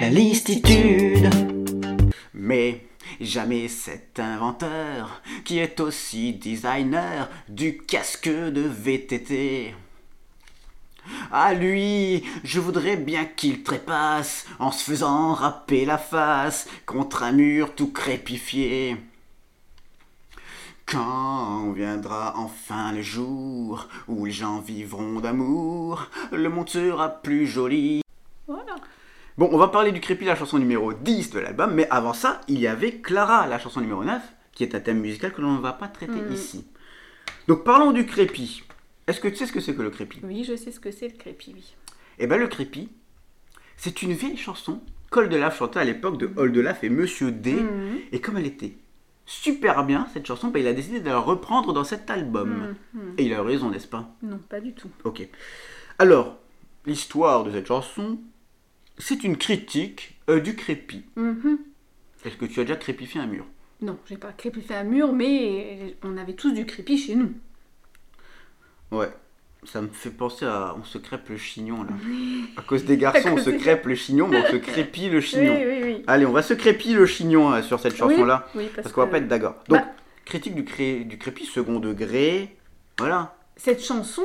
la listitude. Mais jamais cet inventeur qui est aussi designer du casque de VTT. À lui, je voudrais bien qu'il trépasse en se faisant râper la face contre un mur tout crépifié. Quand viendra enfin le jour où les gens vivront d'amour, le monde sera plus joli. Voilà. Bon, on va parler du crépi, la chanson numéro 10 de l'album, mais avant ça, il y avait Clara, la chanson numéro 9, qui est un thème musical que l'on ne va pas traiter ici. Donc parlons du crépi. Est-ce que tu sais ce que c'est que le crépi Oui, je sais ce que c'est le crépi, oui. Eh ben le crépi, c'est une vieille chanson qu'Ol de Laf chantait à l'époque de Ol de Laf et Monsieur D. Mhm. Et comme elle était super bien, cette chanson, ben, il a décidé de la reprendre dans cet album. Mhm. Et il a eu raison, n'est-ce pas? Non, pas du tout. Ok. Alors, l'histoire de cette chanson, c'est une critique euh, du crépi. Mhm. Est-ce que tu as déjà crépifié un mur? Non, j'ai pas crépifié un mur, mais on avait tous du crépi chez nous. Ouais. Ça me fait penser à. On se crêpe le chignon là. À cause des garçons, on se crêpe le chignon, mais on se crépit le chignon. oui, oui. Allez, on va se crépi le chignon euh, sur cette chanson-là. Oui, parce, Parce qu'on va que pas être d'accord. Donc, Bah- critique du, cré... du crépi second degré. Voilà. cette chanson,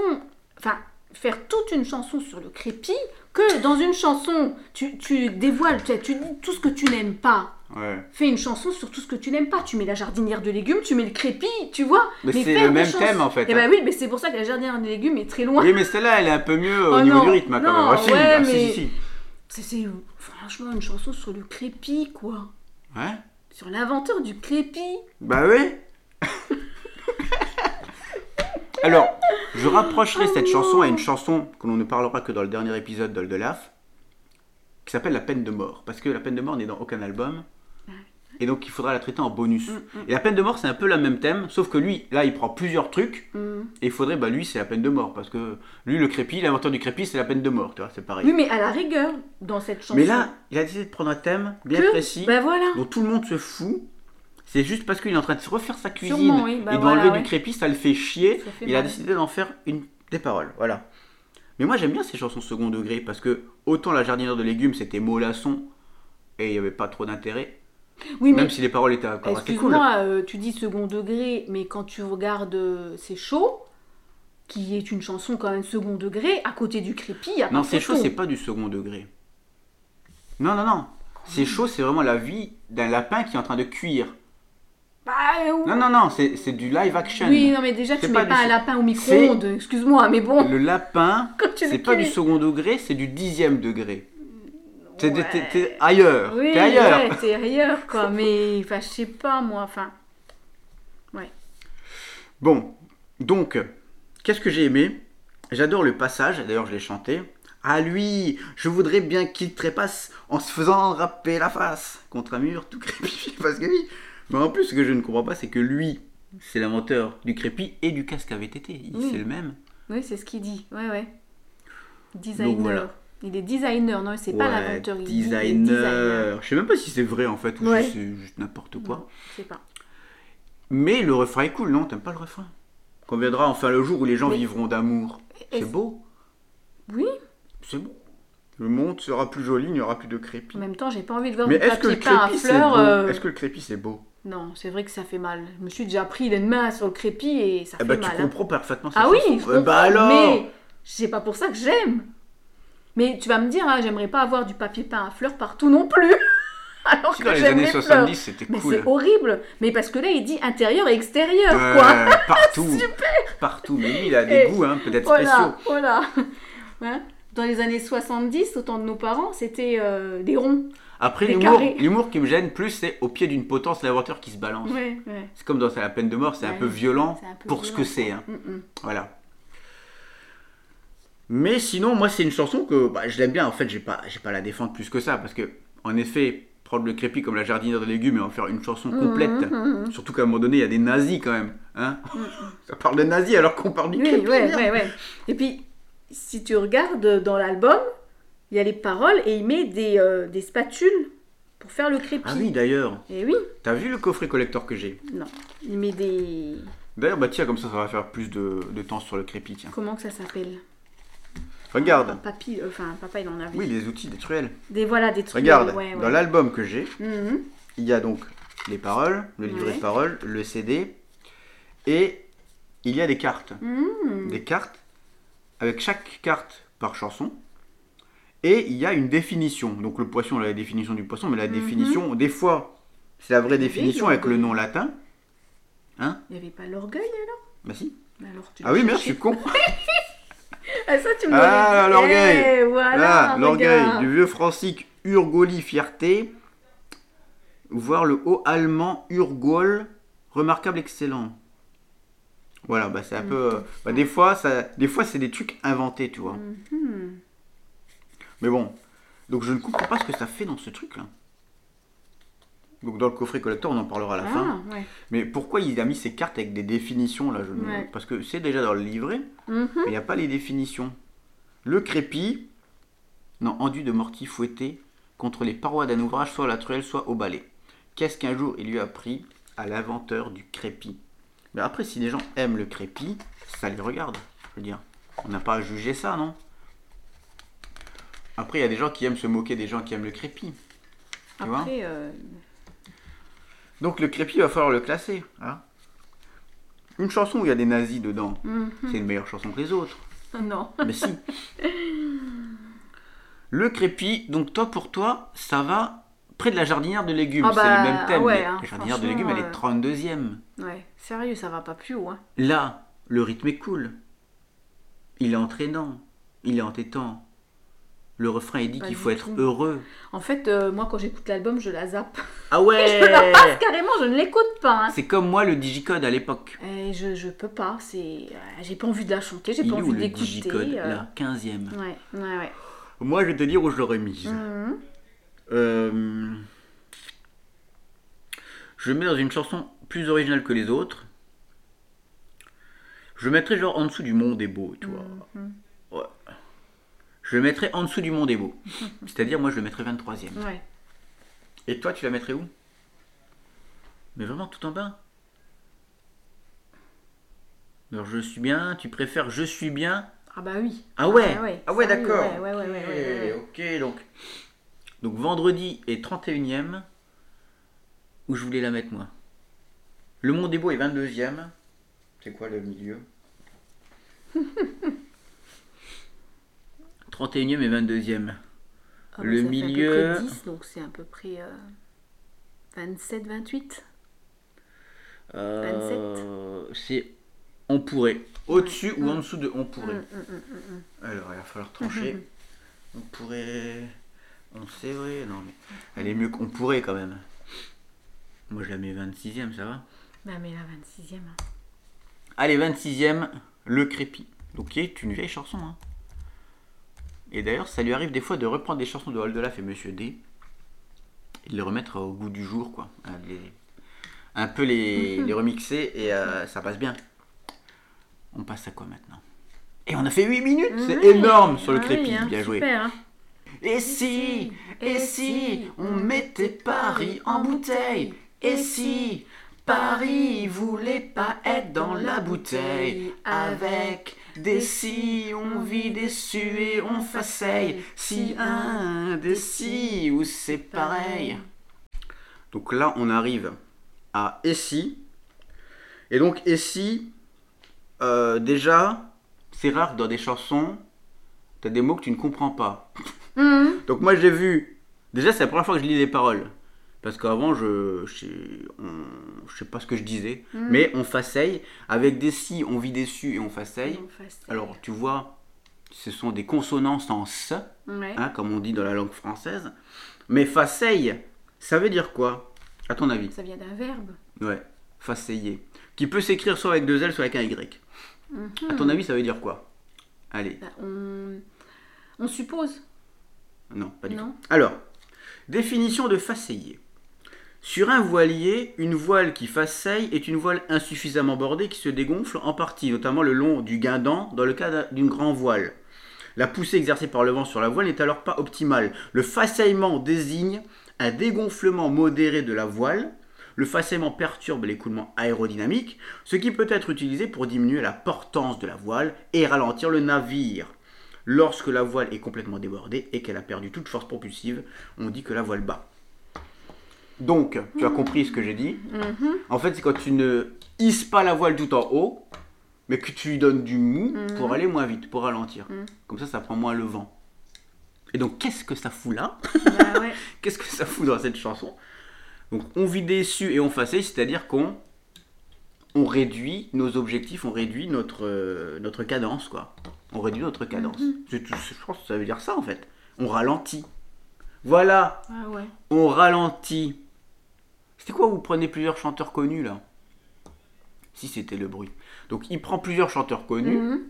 enfin, faire toute une chanson sur le crépi, que dans une chanson, tu, tu dévoiles, tu, tu dis tout ce que tu n'aimes pas. Ouais. Fais une chanson sur tout ce que tu n'aimes pas. Tu mets la jardinière de légumes, tu mets le crépi, tu vois. Mais c'est le même chansons- thème en fait. Eh hein. ben oui, mais c'est pour ça que la jardinière de légumes est très loin. Oui, mais celle-là, elle est un peu mieux au Oh niveau non, du rythme hein, quand même. Ah, si, ouais, ah, mais- si, si. C'est c'est franchement une chanson sur le crépi, quoi. Ouais. Sur l'inventeur du crépi. Bah oui. Alors, je rapprocherai cette chanson à une chanson que l'on ne parlera que dans le dernier épisode d'Oldelaf, qui s'appelle La peine de mort. Parce que la peine de mort n'est dans aucun album. Et donc il faudra la traiter en bonus. Mm, mm. Et la peine de mort, c'est un peu le même thème, sauf que lui, là, il prend plusieurs trucs. Mm. Et il faudrait, bah lui, c'est la peine de mort. Parce que lui, le crépi, l'inventeur du crépi, c'est la peine de mort. Tu vois, c'est pareil. Oui, mais à la rigueur, dans cette chanson. Mais là, il a décidé de prendre un thème bien que- précis, Ben voilà. dont tout le monde se fout. C'est juste parce qu'il est en train de se refaire sa cuisine. Sûrement, oui, bah il doit voilà, enlever ouais. du crépi, ça le fait chier. Fait Il a décidé d'en faire une des paroles. Voilà. Mais moi, j'aime bien ces chansons second degré parce que autant la jardinière de légumes, c'était mollasson et il n'y avait pas trop d'intérêt. Oui, mais Même si les paroles étaient encore assez cool. Excuse-moi, euh, tu dis second degré, mais quand tu regardes euh, C'est chaud, qui est une chanson quand même second degré, à côté du crépi, il y a Non, c'est chaud, c'est pas du second degré. Non, non, non. C'est chaud, c'est vraiment la vie d'un lapin qui est en train de cuire. Bah, euh, Non, non, non, c'est c'est du live action. Oui, non, mais déjà, C'est tu pas mets du pas un lapin au micro-ondes, excuse-moi, mais bon, Le lapin, quand tu c'est pas du second degré, c'est du dixième degré. T'es t'es- t'es ailleurs. Oui, T'es ailleurs. ouais, t'es ailleurs, quoi, mais, enfin, je sais pas, moi, enfin, Bon, donc, qu'est-ce que j'ai aimé? J'adore le passage, d'ailleurs je l'ai chanté. À lui, je voudrais bien qu'il trépasse en se faisant râper la face contre un mur tout crépifié. Parce que oui, mais en plus, ce que je ne comprends pas, c'est que lui, c'est l'inventeur du crépi et du casque à VTT. Oui. C'est le même. oui, c'est ce qu'il dit, ouais, ouais. Designer. Donc, voilà. Il est designer, non, c'est pas l'inventeur, il designer. designer. Je sais même pas si c'est vrai en fait, ou Ouais. si c'est juste n'importe quoi. Je sais pas. Mais le refrain est cool, non T'aimes pas le refrain? Quand viendra enfin le jour où les gens Mais- vivront d'amour. C'est beau. Oui, C'est beau. Le monde sera plus joli, il n'y aura plus de crépi. en même temps, j'ai pas envie de voir Mais est-ce que le crépi euh, Est-ce que le crépi c'est beau? Non, c'est vrai que ça fait mal. Je me suis déjà pris les mains sur le crépi et ça Eh fait ben, mal. tu hein. comprends parfaitement cette Ah oui, je Eh comprends, bah alors mais c'est pas pour ça que j'aime. Mais tu vas me dire, hein, j'aimerais pas avoir du papier peint à fleurs partout non plus. Alors Si, que dans les années les 70, fleurs. c'était Mais cool. c'est horrible. Mais parce que là, il dit intérieur et extérieur, Euh, quoi. partout. Partout. Mais lui, il a des Et goûts, hein, peut-être spéciaux. Voilà, voilà. Hein Dans les années 70, au temps de nos parents, c'était euh, des ronds. Après, l'humour, qui me gêne plus, c'est au pied d'une potence, l'inventeur qui se balance. Ouais, ouais. C'est comme dans la peine de mort, c'est un peu violent C'est un peu pour ce que c'est. hein. Mm, mm. Voilà. Mais sinon, moi, c'est une chanson que bah, je l'aime bien. En fait, j'ai pas, j'ai pas à la défendre plus que ça. Parce que, en effet, prendre le crépi comme la jardinière de légumes et en faire une chanson complète. Mhm, mhm. Surtout qu'à un moment donné, il y a des nazis quand même. Hein ça parle de nazis alors qu'on parle du Oui, crépi. ouais, merde. ouais, ouais. Et puis, si tu regardes dans l'album, il y a les paroles et il met des, euh, des spatules pour faire le crépi. Ah oui, d'ailleurs. Et oui, T'as vu le coffret collector que j'ai? Non. Il met des. D'ailleurs, bah tiens, comme ça, ça va faire plus de, de temps sur le crépi, tiens. Comment que ça s'appelle? Regarde. Ah, papy, euh, enfin, papa, il en avait. Oui, les outils des truelles. Des, voilà, des trucs. Regarde, ouais, ouais. dans l'album que j'ai, Mhm. il y a donc les paroles, le livret Ouais. de paroles, le CD, et il y a des cartes. Mhm. Des cartes, avec chaque carte par chanson, et il y a une définition. Donc le poisson, la définition du poisson, mais la Mhm. définition, des fois, c'est la vraie définition avec le nom latin. Hein Il n'y avait pas l'orgueil alors? Bah si. Alors, tu Ah oui, merde, je suis con. Ah, ça, tu me Ah, dit. l'orgueil. Voilà, Là, l'orgueil du vieux francique Urgoli fierté, voir le haut allemand Urgol, remarquable excellent. Voilà, bah c'est un peu. euh, bah, des fois, ça, des fois c'est des trucs inventés, tu vois. Mhm. Mais bon, donc je ne comprends pas ce que ça fait dans ce truc-là. Donc dans le coffret collector, on en parlera à la fin. Ah, ouais. Mais pourquoi il a mis ces cartes avec des définitions là je ne- Ouais. Parce que c'est déjà dans le livret, Mhm. mais il n'y a pas les définitions. Le crépi, non, enduit de mortier fouetté contre les parois d'un ouvrage, soit à la truelle, soit au balai. Qu'est-ce qu'un jour il lui a pris à l'inventeur du crépi? Mais après, si les gens aiment le crépi, ça les regarde. Je veux dire, on n'a pas à juger ça, non? Après, il y a des gens qui aiment se moquer des gens qui aiment le crépi. Tu vois euh, Donc le crépi, il va falloir le classer. hein. Une chanson où il y a des nazis dedans, mhm. c'est une meilleure chanson que les autres. non. Mais si. Le crépi, donc toi pour toi, ça va près de la jardinière de légumes. Ah c'est bah, le même thème. ouais, mais hein, la jardinière de légumes, elle est franchement, 32e. Ouais, sérieux, ça va pas plus haut. Hein. Là, le rythme est cool. Il est entraînant. Il est entêtant. Le refrain, il dit qu'il faut être tout. heureux. En fait, euh, moi, quand j'écoute l'album, je la zappe. Ah ouais Je la passe carrément, je ne l'écoute pas. hein. C'est comme moi le digicode à l'époque. Et je, je peux pas, c'est... euh, J'ai pas envie de la chanter, j'ai Il pas est où envie le d'écouter. digicode euh, La 15e. Ouais, ouais, ouais. Moi, je vais te dire où je l'aurais mise. Euh, Je le mets dans une chanson plus originale que les autres. Je le mettrais genre en dessous du Mont des Beaux, tu vois. Mhm. Ouais. Je le mettrais en dessous du Mont des Beaux. C'est-à-dire, moi, je le mettrais 23e. Ouais. Et toi, tu la mettrais où? Mais vraiment tout en bas Alors, je suis bien, tu préfères je suis bien Ah bah oui. Ah ouais Ah ouais, sérieux, d'accord. Ouais, ouais, ouais, ouais, ouais, ouais. Ok, ok, donc. Donc vendredi est 31ème. Où je voulais la mettre moi? Le Mont des Beaux est 22ème. C'est quoi le milieu? 31ème et 22ème. Ah Le ça fait milieu- À peu près 10, donc c'est à peu près euh, 27, 28. Euh, c'est on pourrait. Au-dessus ou en dessous de on pourrait. Mm, mm, mm. Alors, il va falloir trancher. on pourrait. On sait, vrai. Non, mais elle est mieux qu'on pourrait quand même. Moi, je la mets 26ème, ça va Bah mais la 26e. hein. Allez, 26ème, Le Crépi. Donc, qui est une vieille chanson. Hein. Et d'ailleurs, ça lui arrive des fois de reprendre des chansons de Oldelaf et Monsieur D. Et de les remettre au goût du jour, quoi. Les- Un peu les, les remixer et euh, ça passe bien. On passe à quoi maintenant? Et on a fait 8 minutes C'est énorme sur le Crépi. hein, bien joué. Super, hein. Et si, et si, on mettait Paris en bouteille? Et si, Paris voulait pas être dans la bouteille Avec des si, on vit déçu et on faceille Si un des si, ou c'est pareil Donc là, on arrive à et si Et donc, et si, euh, déjà, c'est rare que dans des chansons, t'as des mots que tu ne comprends pas. Mhm. Donc moi j'ai vu, déjà c'est la première fois que je lis les paroles. Parce qu'avant je, je, sais- on- je sais pas ce que je disais. Mais on faceille, avec des si on vit déçu et on faceille. Alors tu vois, ce sont des consonances en s, Ouais. hein, comme on dit dans la langue française. Mais faceille, ça veut dire quoi À ton avis? Ça vient d'un verbe. Ouais, faceiller. Qui peut s'écrire soit avec deux L, soit avec un Y. Mhm. À ton avis ça veut dire quoi? Allez, Bah, on... on suppose. non, pas du tout. Alors, définition de faceiller. Sur un voilier, une voile qui faceille est une voile insuffisamment bordée qui se dégonfle en partie, notamment le long du guindant dans le cas d'un- d'une grand voile. La poussée exercée par le vent sur la voile n'est alors pas optimale. Le faceillement désigne un dégonflement modéré de la voile. Le faceillement perturbe l'écoulement aérodynamique, ce qui peut être utilisé pour diminuer la portance de la voile et ralentir le navire. Lorsque la voile est complètement débordée et qu'elle a perdu toute force propulsive, on dit que la voile bat. Donc, tu as compris ce que j'ai dit. Mhm. En fait, c'est quand tu ne hisses pas la voile tout en haut, mais que tu lui donnes du mou Mhm. pour aller moins vite, pour ralentir. Mhm. Comme ça, ça prend moins le vent. Et donc, qu'est-ce que ça fout là Bah ouais. Qu'est-ce que ça fout dans cette chanson? Donc, on vit déçu et on facile, c'est-à-dire qu'on on réduit nos objectifs, on réduit notre, euh, notre cadence, quoi. On réduit notre cadence. Mhm. Je pense que ça veut dire ça, en fait. On ralentit. Voilà, Ah ouais. on ralentit. C'était quoi Vous prenez plusieurs chanteurs connus, là? Si, c'était le bruit. Donc, il prend plusieurs chanteurs connus. Mhm.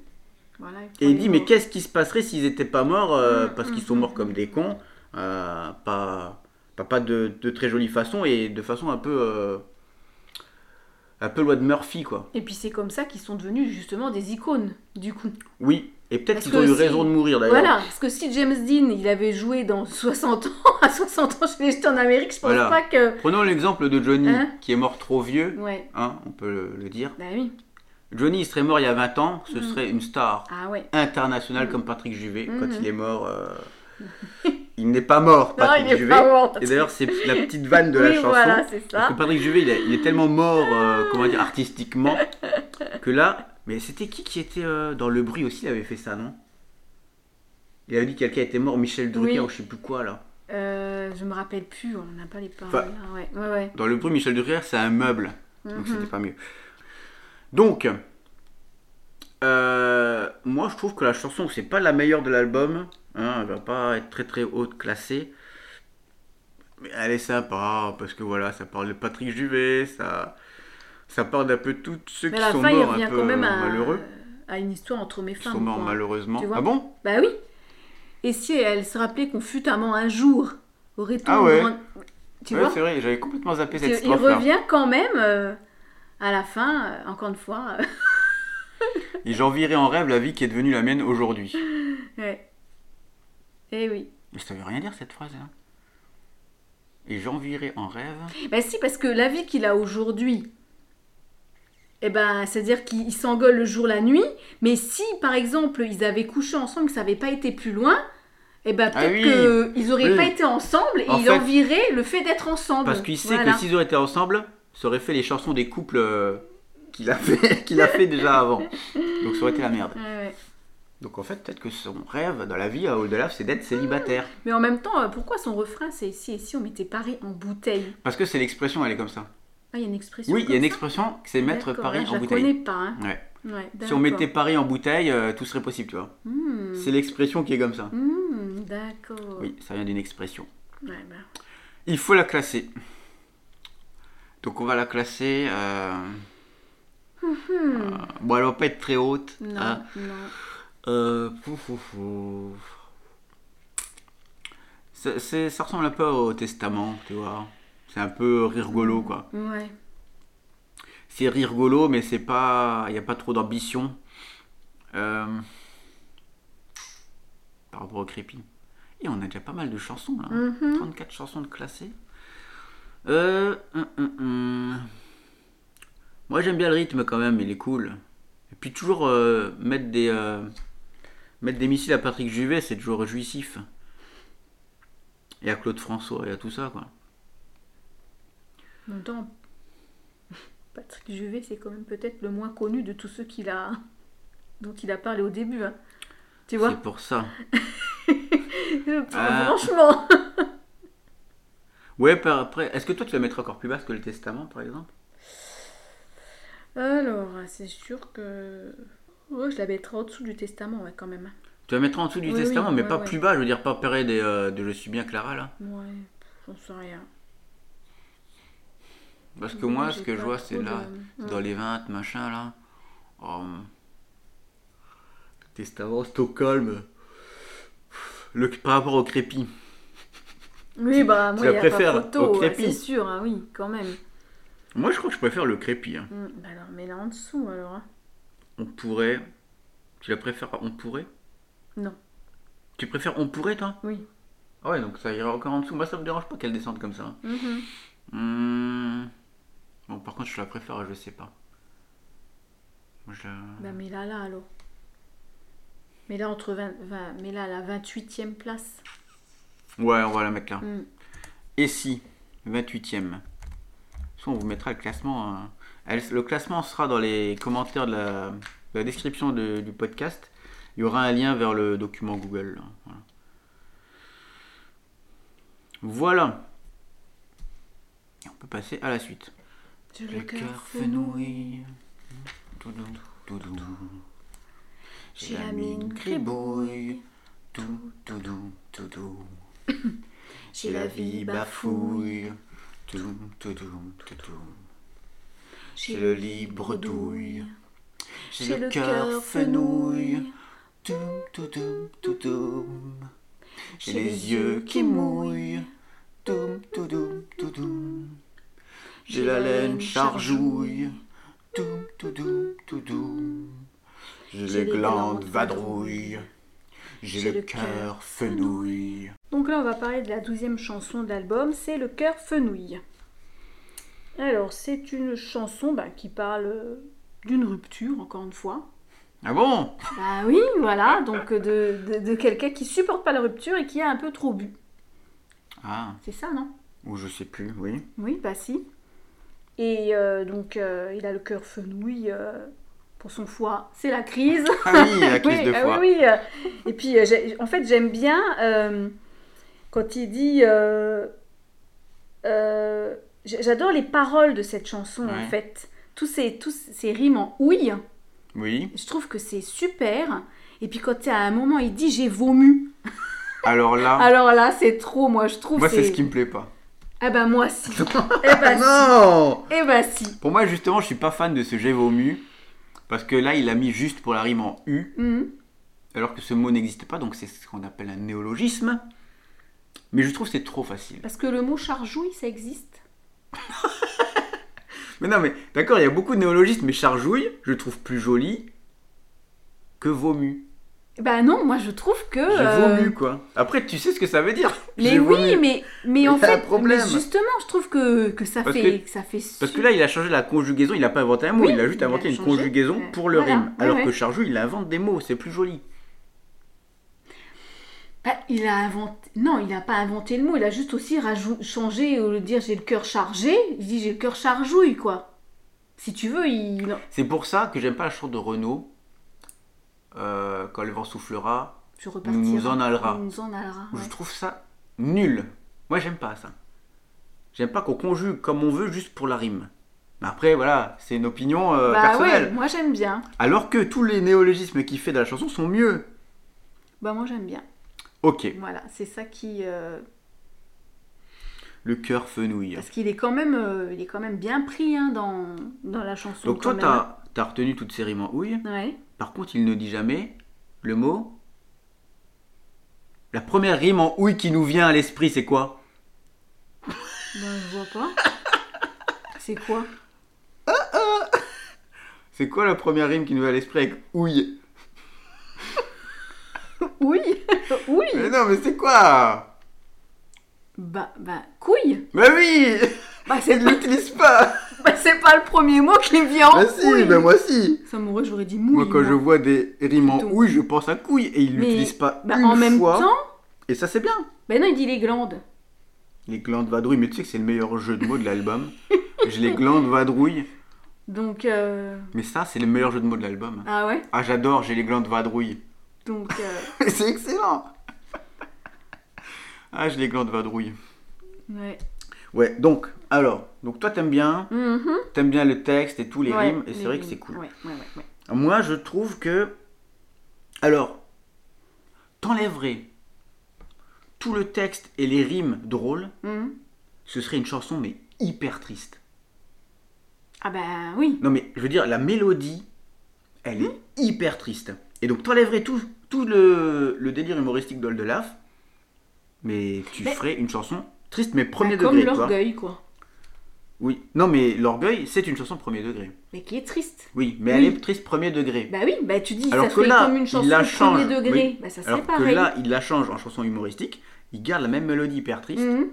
Voilà, Et il dit, mais qu'est-ce qui se passerait s'ils n'étaient pas morts euh, Mm, parce qu'ils mm, sont morts comme des cons euh, Pas, pas, pas de, de très jolie façon et de façon un peu. euh, un peu loi de Murphy, quoi. Et puis c'est comme ça qu'ils sont devenus justement des icônes, du coup. Oui, et peut-être qu'ils ont eu si- raison de mourir d'ailleurs. Voilà, parce que si James Dean, il avait joué dans 60 ans, à 60 ans chez les Jetés en Amérique, je pense Voilà. pas que... Prenons l'exemple de Johnny, Hein qui est mort trop vieux, Ouais, hein, on peut le, le dire. bah oui. Johnny, il serait mort il y a 20 ans, ce Mm. serait une star Ah ouais. internationale Mm. comme Patrick Juvet. Quand Mhm. il est mort, euh, il n'est pas mort, Non, Patrick il est Juvet. pas mort. Et d'ailleurs, c'est la petite vanne de la oui, chanson. voilà, c'est Parce ça. que Patrick Juvet, il est, il est tellement mort, euh, comment dire, artistiquement, que là. Mais c'était qui qui était euh, dans le bruit aussi Il avait fait ça, non? Il avait dit que quelqu'un était mort, Michel Drucker Oui. ou je sais plus quoi là. Euh, je me rappelle plus, on n'a pas les paroles. Enfin- là, ouais, ouais, ouais. Dans le bruit, Michel Drucker, c'est un meuble, donc Mhm. c'était pas mieux. Donc, euh, moi je trouve que la chanson, c'est pas la meilleure de l'album, hein, elle va pas être très très haute classée. Mais elle est sympa, parce que voilà, ça parle de Patrick Juvet, ça, ça parle d'un peu tous ceux Mais qui sont fin, il morts un revient peu quand même à, malheureux. à une histoire entre mes Qui femmes. sont morts quoi. malheureusement. Tu vois Ah bon? Bah oui. Et si elle se rappelait qu'on fut amant un jour, aurait-on... Ah ouais. grand- Tu Ouais, vois c'est vrai, j'avais complètement zappé cette Il strophe là. revient quand même, euh, à la fin, euh, encore une fois. Et j'envierai en rêve la vie qui est devenue la mienne aujourd'hui. ouais. Eh oui. Mais ça veut rien dire cette phrase là. Et j'envierai en rêve. Bah si, parce que la vie qu'il a aujourd'hui, eh ben, c'est-à-dire qu'ils s'engueulent le jour, la nuit, mais si, par exemple, ils avaient couché ensemble, que ça n'avait pas été plus loin, eh ben, Ah peut-être oui. qu'ils n'auraient Oui. pas été ensemble et En il fait- envierait le fait d'être ensemble. Parce qu'il sait Voilà. que s'ils auraient été ensemble, ça aurait fait les chansons des couples euh, qu'il a fait, qu'il a fait déjà avant. Donc ça aurait été la merde. Ouais. Donc en fait, peut-être que son rêve dans la vie à Oldelaf, c'est d'être célibataire. Mais en même temps, euh, pourquoi son refrain, c'est si et si on mettait Paris en bouteille Parce que c'est l'expression, elle est comme ça. Ah, il y a une expression Oui, il y a une expression, c'est mettre D'accord, Paris là, je en bouteille. connais pas. hein. Ouais. Ouais, Si on mettait Paris en bouteille, euh, tout serait possible, tu vois. Hmm. C'est l'expression qui est comme ça. Hmm, d'accord. Oui, ça vient d'une expression. Ouais, bah. Il faut la classer. Donc on va la classer. euh, Hmm. Bon, elle va pas être très haute. Non, hein. non. Euh, fou, fou, fou. C'est- c'est- ça ressemble un peu au testament, tu vois. C'est un peu rigolo, quoi. Ouais. C'est rigolo, mais c'est pas. Il n'y a pas trop d'ambition. Euh, Par rapport au crépi. Et on a déjà pas mal de chansons, là. hein. Mhm. 34 chansons de classées. Euh, hum, hum, hum. Moi j'aime bien le rythme quand même, il est cool. Et puis toujours euh, mettre, des, euh, mettre des missiles à Patrick Juvet, c'est toujours jouissif. Et à Claude François et à tout ça quoi. En même temps, Patrick Juvet, c'est quand même peut-être le moins connu de tous ceux qu'il a, dont il a parlé au début. hein. Tu vois C'est pour ça. Euh, Ah. Franchement. Ouais, par après, est-ce que toi tu la mettrais encore plus basse que le Testament par exemple? Alors, c'est sûr que. Ouais, je la mettrai en dessous du testament, ouais, quand même. Tu la mettrais en dessous du Oui, Testament, oui, mais ouais, pas ouais. plus bas, je veux dire pas pareil des, euh, de Je suis bien Clara là. Ouais, j'en sais rien. Parce que moi, ce que je vois, c'est là, de- dans les 20, machin, là. Oh, Testament, Stockholm. Le, par rapport au crépi. Oui, bah, moi, préfères photo, au ouais, crépi c'est sûr, hein, oui, quand même. Moi, je crois que je préfère le crépi. hein. Hum, Bah alors, mets-la en dessous, alors. hein. On pourrait. Tu la préfères à On pourrait Non. Tu préfères On pourrait, toi? Oui. Ah ouais, donc ça ira encore en dessous. Moi, ça me dérange pas qu'elle descende comme ça. hein. Mhm. Bon, par contre, je la préfère à Je sais pas. Moi, je... Bah, mets-la là, alors. Mais là, entre 20, 20 mais là, la 28e place. Ouais, on va la mettre là. Mm. Et si 28ème Soit on vous mettra le classement. hein. Elle- le classement sera dans les commentaires de la, de la description de- du podcast. Il y aura un lien vers le document Google. là. Voilà. Voilà. Et on peut passer à la suite. Le cœur fenouille. Toudou, toudou. J'ai la mine gribouille. Tout, toudou, toudou. J'ai la vie bafouille. Tout, toudou, toudou. J'ai J'ai le libre douille. J'ai le cœur fenouille. fenouille. Tout, toudou, toudou. J'ai J'ai les yeux qui mouillent. Tout, toudou, toudou. J'ai la laine charjouille. Tout, toudou, toudou. J'ai les glandes vadrouilles. J'ai le cœur fenouille. Donc là, on va parler de la douzième chanson de l'album, c'est Le cœur fenouille. Alors, c'est une chanson bah, qui parle euh, d'une rupture, encore une fois. Ah bon? Bah oui, voilà, donc de, de, de quelqu'un qui supporte pas la rupture et qui a un peu trop bu. Ah, C'est ça, non? Ou je sais plus, oui. Oui, bah si. Et euh, donc, euh, il a le cœur fenouille euh, pour son foie. C'est la crise. Ah oui, la crise oui, de ah foie. oui, oui, Et puis, en fait, j'aime bien quand il dit. J'adore les paroles de cette chanson, Ouais. en fait. Tous ces, tous ces rimes en ouille, Oui. je trouve que c'est super. Et puis, quand à un moment, il dit j'ai vomi. Alors là, Alors là, c'est trop, moi, je trouve. moi c'est ce qui me plaît pas. Ah bah, moi, si. eh bah, si. non Eh bah, si. Pour moi, justement, je suis pas fan de ce j'ai vomu. Parce que là, il a mis juste pour la rime en U, Mhm. alors que ce mot n'existe pas, donc c'est ce qu'on appelle un néologisme. Mais je trouve que c'est trop facile. Parce que le mot charjouille, ça existe. Mais non, mais d'accord, il y a beaucoup de néologismes, mais charjouille, je trouve plus joli que vomu. Bah non, moi je trouve que. J'ai euh, vomu, quoi. Après, tu sais ce que ça veut dire. Mais oui, mais, mais en fait, mais justement, je trouve que, que ça Parce fait. que ça fait Parce que là, il a changé la conjugaison, il n'a pas inventé un mot, Oui, il a juste il a inventé une conjugaison euh, pour le voilà, rime. Alors ouais. que charjouille, il invente des mots, c'est plus joli. Bah, il a inventé. Non, il n'a pas inventé le mot, il a juste aussi rajou- changé, au lieu de dire j'ai le cœur chargé, il dit j'ai le cœur charjouille, quoi. Si tu veux, il. C'est pour ça que j'aime pas la chanson de Renaud. Euh, quand le vent soufflera, repartirai. Nous en allera. Nous nous en allera. je trouve ça nul. Moi, j'aime pas ça. J'aime pas qu'on conjugue comme on veut juste pour la rime. Mais après, voilà, c'est une opinion euh, Bah personnelle. ouais, moi j'aime bien. Alors que tous les néologismes qu'il fait dans la chanson sont mieux. Bah moi j'aime bien. Ok, Voilà, c'est ça qui. euh, le cœur fenouille. Parce qu'il est quand même, euh, il est quand même bien pris hein, dans, dans la chanson. Donc toi, t'as as retenu toutes ces rimes en houille. Ouais. Par contre, il ne dit jamais le mot. La première rime en houille qui nous vient à l'esprit, c'est quoi? Bah, je vois pas. C'est quoi? C'est quoi la première rime qui nous vient à l'esprit avec houille Oui, oui? Mais non, mais c'est quoi? Bah, bah, couille. Bah oui Bah, c'est ne l'utilise pas pas le premier mot qui me vient en Bah si, couille. bah moi si Ça m'aurait, j'aurais dit mouille. Moi, quand je vois des rimes en Plutôt. je pense à couille et il Mais, l'utilise pas bah, une en même fois. temps, Et ça, c'est bien bah non, il dit les glandes. Les glandes vadrouilles, mais tu sais que c'est le meilleur jeu de mots de l'album. J'ai les glandes vadrouilles, Donc, euh, mais ça, c'est le meilleur jeu de mots de l'album. ah ouais? Ah, j'adore, j'ai les glandes vadrouilles. Donc, euh, c'est excellent Ah, j'ai les glandes vadrouilles. ouais. Ouais, donc, alors, donc toi t'aimes bien, Mhm. t'aimes bien le texte et tous les Ouais, rimes, et c'est vrai que c'est cool. Ouais, ouais. Moi, je trouve que, alors, t'enlèverais tout le texte et les rimes drôles, Mhm. ce serait une chanson mais hyper triste. Ah bah oui. Non mais, je veux dire, la mélodie, elle Hmm. est hyper triste. Et donc t'enlèverais tout, tout le, le délire humoristique d'Oldelaf, mais tu Mais- ferais une chanson triste mais premier Bah, comme degré, quoi. l'orgueil, quoi. Oui. Non mais l'orgueil, c'est une chanson premier degré. Mais qui est triste. Oui, mais Oui. elle est triste premier degré. Bah oui, bah tu dis, Alors ça que là, comme une il chanson la de premier change, degré. oui. Bah ça Alors que pareil. là, il la change en chanson humoristique, il garde la même mélodie hyper triste. Mhm.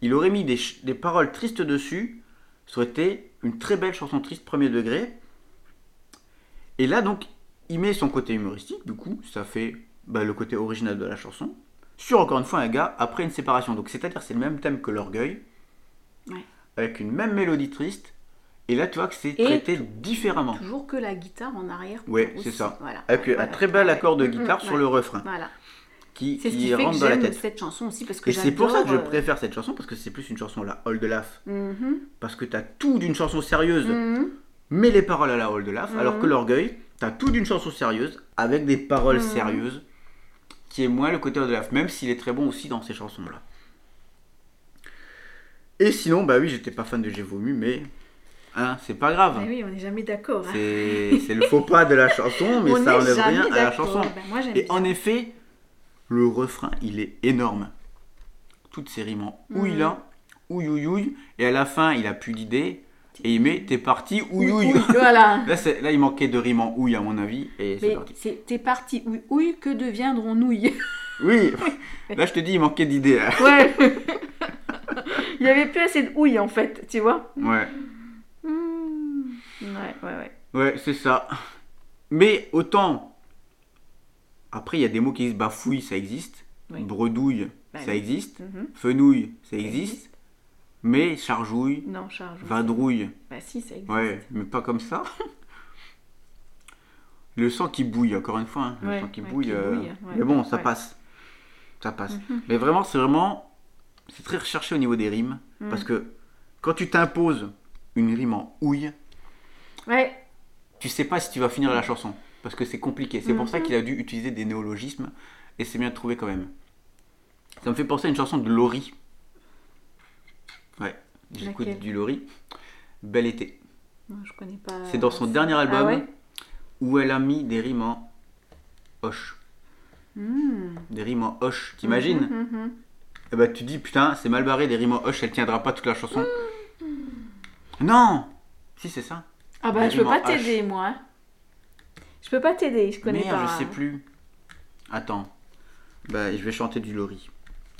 Il aurait mis des, des paroles tristes dessus, ça aurait été une très belle chanson triste premier degré. Et là donc, il met son côté humoristique, du coup, ça fait bah, le côté original de la chanson, sur encore une fois un gars après une séparation. Donc c'est-à-dire c'est le même thème que l'orgueil, Ouais. Avec une même mélodie triste, et là tu vois que c'est traité différemment. Toujours que la guitare en arrière. Aussi. c'est ça. Voilà. Avec un Voilà. très bel accord de Mm, guitare mm, sur ouais. le refrain, Voilà. qui, qui rentre que dans la tête. cette chanson aussi parce que Et c'est pour ça que je euh, préfère cette chanson, parce que c'est plus une chanson à la Old Laugh, mhm, parce que t'as tout d'une chanson sérieuse, mhm. mais les paroles à la Old Laugh, Mhm. alors que l'orgueil, t'as tout d'une chanson sérieuse, avec des paroles Mhm. sérieuses, qui est moins le côté Old Laugh, même s'il est très bon aussi dans ces chansons-là. Et sinon, bah oui, j'étais pas fan de J'ai vomi, mais hein, c'est pas grave. Mais oui, on n'est jamais d'accord. hein. C'est le faux pas de la chanson, mais on ça enlève rien à la chanson. Ben, moi, Et en effet, le refrain, il est énorme. Toutes ces rimes en Mhm. ouille là, ouille ouille ouille, et à la fin, il a plus d'idée, et il met t'es parti ouille ouille. Oui, voilà. Là, là, il manquait de rimes en ouille, à mon avis, et c'est parti. t'es parti. Oui, oui, que deviendront nouilles Oui, là, je te dis, il manquait d'idées. là. Ouais. Il n'y avait plus assez de houille en fait, tu vois. Ouais, Hmm. Ouais, ouais, ouais. ouais, c'est ça. Mais autant, après, il y a des mots qui disent bafouille, ça existe. Oui. Bredouille, Bah ça oui. existe. Fenouille, ça existe. existe. Mais chargouille, Non, charge. vadrouille, Bah si, ça existe. Ouais, mais pas comme ça. Le sang qui bouille, encore une fois. hein, Le Ouais, sang qui ouais, bouille. qui euh, bouille, ouais, mais bon, ça passe. Ça passe. Mhm. Mais vraiment, c'est vraiment. C'est très recherché au niveau des rimes. Mhm. Parce que quand tu t'imposes une rime en ouille, Ouais, tu sais pas si tu vas finir la chanson. Parce que c'est compliqué. C'est pour ça Mhm. qu'il a dû utiliser des néologismes. Et c'est bien trouvé quand même. Ça me fait penser à une chanson de Laurie. Ouais, j'écoute du Laurie. Bel été. non, je connais pas. C'est dans son dernier Ah album ouais? où elle a mis des rimes en hoche. Hmm. Des rimes en hoche, t'imagines? Mhm, mhm. Et bah tu dis putain, c'est mal barré des rimes en hoche, elle tiendra pas toute la chanson. Non Si c'est ça. Ah bah, je peux rimes pas en H. t'aider, moi. hein. Je peux pas t'aider, je connais Merde, pas. je sais plus. Attends. Bah je vais chanter du Laurie.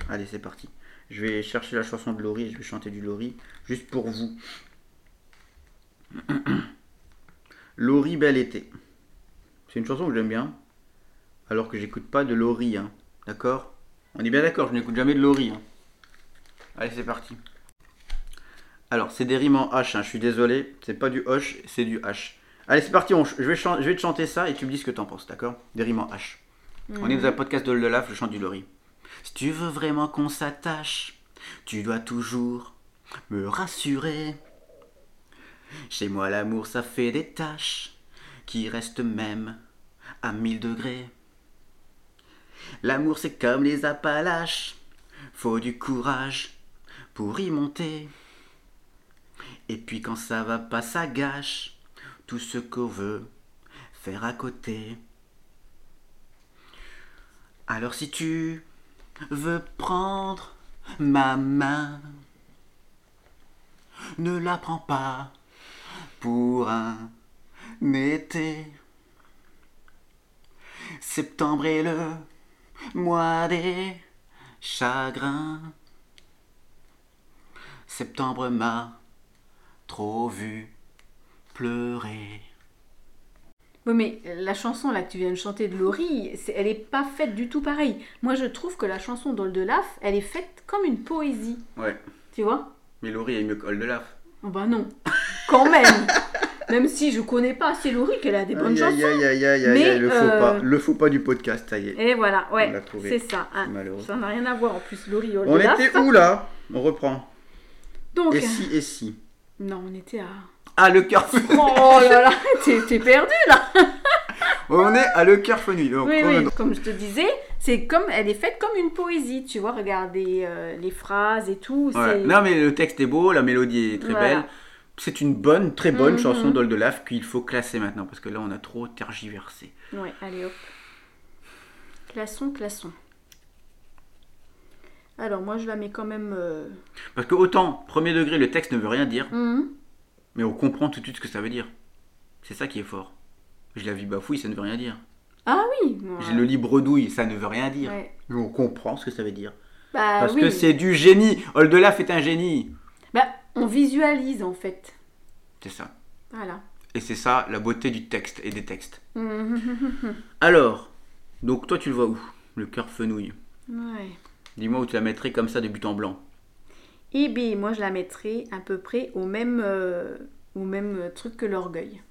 Allez, c'est parti. Je vais chercher la chanson de et je vais chanter du Laurie juste pour vous. Laurie bel été. C'est une chanson que j'aime bien. Alors que j'écoute pas de Laurie, hein. D'accord? On est bien d'accord, je n'écoute jamais de Laurie. hein. Allez, c'est parti. Alors, c'est des rimes en H, hein, je suis désolé. C'est pas du Hoche, c'est du H. Allez, c'est parti, on ch- je, vais chan- je vais te chanter ça et tu me dis ce que t'en penses, d'accord? Des rimes en H. On est dans un podcast de Laf, je chante du Laurie. Si tu veux vraiment qu'on s'attache, tu dois toujours me rassurer. Chez moi, l'amour, ça fait des taches qui restent même à 1000 degrés. L'amour, c'est comme les Appalaches, faut du courage pour y monter. Et puis quand ça va pas, ça gâche tout ce qu'on veut faire à côté. Alors si tu veux prendre ma main, ne la prends pas pour un été. Septembre est le mois des chagrins. Septembre m'a trop vu pleurer. Oui, mais la chanson là que tu viens de chanter de Laurie, c'est- elle est pas faite du tout pareil. Moi, je trouve que la chanson d'Oldelaf, elle est faite comme une poésie. Ouais, Tu vois? Mais Laurie est mieux que Oldelaf. Oh bah non, quand même. même si je connais pas assez Laurie, qu'elle a des bonnes chansons. aïe, aïe, aïe, aïe, Mais, aïe, le faux euh, pas, le faux pas du podcast, ça y est. Et voilà, On ouais, c'est ça. hein. Ça n'a rien à voir en plus, Laurie On Oldelaf. était où là? On reprend. Donc, Et si, et si? Non, on était à. Ah, le cœur Oh là là, t'es perdu là. On est à le cœur fenu. Donc, Oui, oui, comme je te disais, c'est comme, elle est faite comme une poésie, tu vois, regardez euh, les phrases et tout. Ouais. Non, mais le texte est beau, la mélodie est très Voilà. belle. C'est une bonne, très bonne Mhm. chanson d'Oldelaf qu'il faut classer maintenant parce que là on a trop tergiversé. Ouais, allez hop. Classons, classons. Alors moi je la mets quand même. euh, Parce que autant, premier degré, le texte ne veut rien dire, hum, mais on comprend tout de suite ce que ça veut dire. C'est ça qui est fort. Je la vis bafouille, ça ne veut rien dire. Ah oui. J'ai le livre douille, ça ne veut rien dire. ouais. Mais on comprend ce que ça veut dire. Bah Parce oui. que c'est du génie. Oldelaf est un génie. Bah on visualise en fait. C'est ça. Voilà. Et c'est ça la beauté du texte et des textes. Alors, donc toi tu le vois où Le cœur fenouil? ouais. Dis-moi où tu la mettrais comme ça de but en blanc. Et bien, moi, je la mettrais à peu près au même, euh, au même truc que l'orgueil.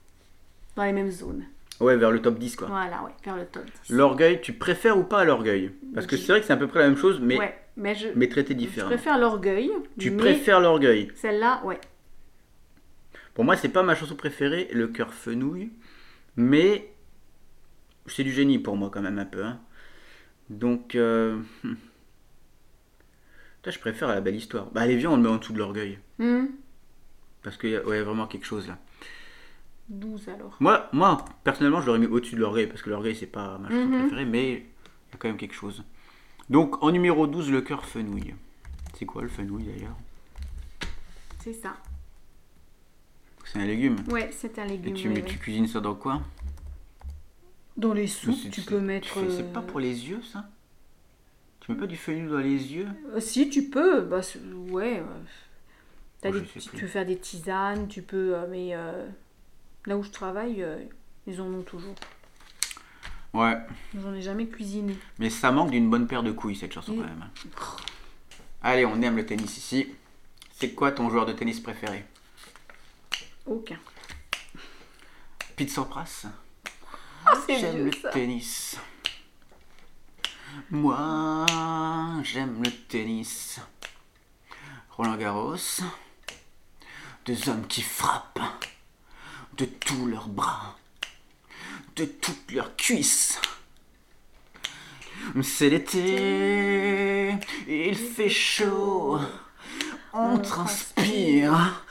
Dans les mêmes zones. Ouais, vers le top 10 quoi. Voilà, ouais, vers le top 10. L'orgueil, tu préfères ou pas l'orgueil? Parce que c'est vrai que c'est à peu près la même chose, mais, ouais, mais je, mais traité je préfère l'orgueil. Tu préfères l'orgueil. Celle-là, ouais. Pour moi, c'est pas ma chanson préférée, Le cœur fenouille, mais c'est du génie pour moi quand même un peu. hein. Donc, euh... hmm. Putain, je préfère la belle histoire. Bah, allez, viens, on le met en dessous de l'orgueil. Hmm. Parce qu'il y a ouais, vraiment quelque chose là. 12 alors. Moi, moi personnellement, je l'aurais mis au-dessus de l'orgueil, parce que l'orgueil, c'est pas ma chanson Mhm. préférée, mais il y a quand même quelque chose. Donc, en numéro 12, Le cœur fenouille. C'est quoi le fenouil d'ailleurs? C'est ça. C'est un légume? Ouais, c'est un Et légume. tu, mets, ouais. tu cuisines ça dans quoi? Dans les soupes, tu peux mettre. C'est euh, pas pour les yeux, ça? Tu mets pas du fenouil dans les yeux? Euh, si, tu peux. Bah, ouais. euh, Oh, des- tu plus. peux faire des tisanes, tu peux. euh, mais euh, là où je travaille, euh, ils en ont toujours. Ouais. J'en ai jamais cuisiné. Mais ça manque d'une bonne paire de couilles, cette chanson, quand même. Allez, on aime le tennis ici. C'est quoi ton joueur de tennis préféré? Aucun. Pete Sampras Ah, J'aime le ça. tennis. Moi, j'aime le tennis. Roland Garros. Deux hommes qui frappent de tous leurs bras, de toutes leurs cuisses. C'est l'été, il fait chaud, on transpire.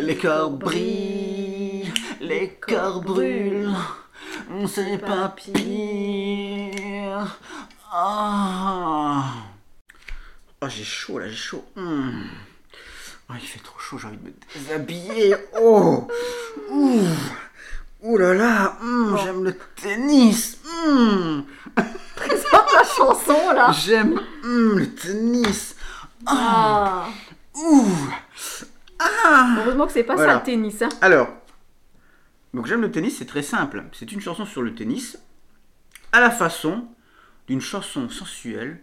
Les corps brillent, les corps brûlent, c'est pas pire. Ah, oh, j'ai chaud là, j'ai chaud. Hmm. Oh, il fait trop chaud, j'ai envie de me déshabiller. Oh, ouh, ouh là là, hmm, j'aime le tennis. Hmm. Présente la chanson là. J'aime hmm, le tennis. Ah. Ouh. Heureusement que c'est pas Voilà. ça le tennis. Hein. Alors, donc j'aime le tennis, c'est très simple. C'est une chanson sur le tennis, à la façon d'une chanson sensuelle,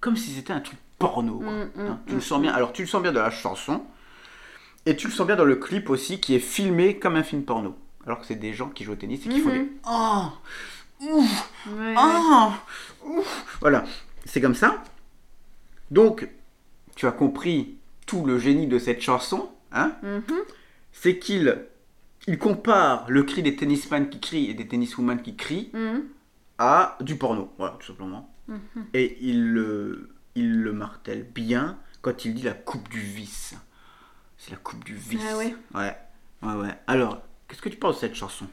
comme si c'était un truc porno. quoi. Mm, mm, Hein, tu mm, le sens bien. Alors tu le sens bien dans la chanson, et tu le sens bien dans le clip aussi, qui est filmé comme un film porno. Alors que c'est des gens qui jouent au tennis et qui font des oh, ouh, Ouais, oh, ouh. Voilà, c'est comme ça. Donc, tu as compris tout le génie de cette chanson, hein. Mhm. c'est qu'il il compare le cri des tennisman qui crient et des tenniswomen qui crient à du porno, voilà, tout simplement. Mhm. Et il le, il le martèle bien quand il dit la coupe du vice. C'est la coupe du vice. Ah ouais. Ouais, ouais, ouais. Alors, qu'est-ce que tu penses de cette chanson?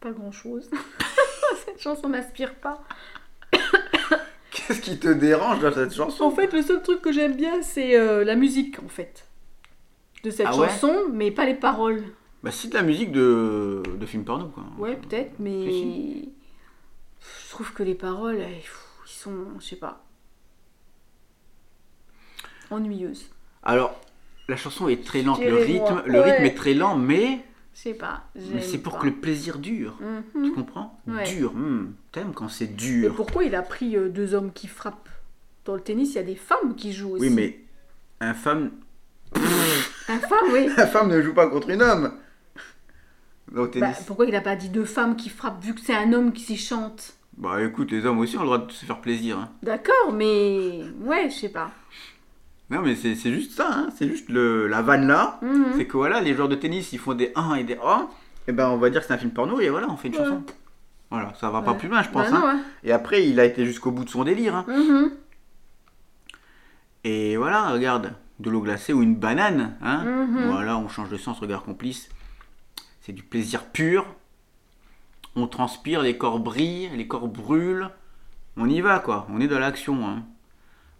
Pas grand chose. Cette chanson m'inspire pas. Qu'est-ce qui te dérange dans cette chanson? En fait, le seul truc que j'aime bien, c'est euh, la musique, en fait. De cette Ah ouais? chanson, mais pas les paroles. Bah, c'est de la musique de, de film porno, quoi. Ouais, peut-être, mais. Je trouve que les paroles, pff, ils sont, je sais pas. Ennuyeuses. Alors, la chanson est très lente, le rythme, moi, le rythme ouais. est très lent, mais, Je sais pas. mais c'est pour pas. que le plaisir dure. Tu Mhm. comprends? Ouais. Dur. hmm, T'aimes quand c'est Mais dur. pourquoi il a pris euh, deux hommes qui frappent? Dans le tennis, il y a des femmes qui jouent aussi. Oui, mais un femme, Un femme, oui. la femme ne joue pas contre une homme. Au Bah, tennis. pourquoi il a pas dit deux femmes qui frappent vu que c'est un homme qui s'y chante? Bah, écoute, les hommes aussi ont le droit de se faire plaisir. hein. D'accord, mais ouais, je sais pas. Non, mais c'est juste ça, hein. c'est juste le, la vanne là. Mhm. C'est que voilà, les joueurs de tennis ils font des 1 et des 1. Et ben on va dire que c'est un film porno et voilà, on fait une Ouais. chanson. Voilà, ça va pas plus loin, je pense. Bah non, hein. Et après, il a été jusqu'au bout de son délire. hein. Mhm. Et voilà, regarde, de l'eau glacée ou une banane. Hein. Mhm. Voilà, on change de sens, regard complice. C'est du plaisir pur. On transpire, les corps brillent, les corps brûlent. On y va, quoi. On est dans l'action. hein.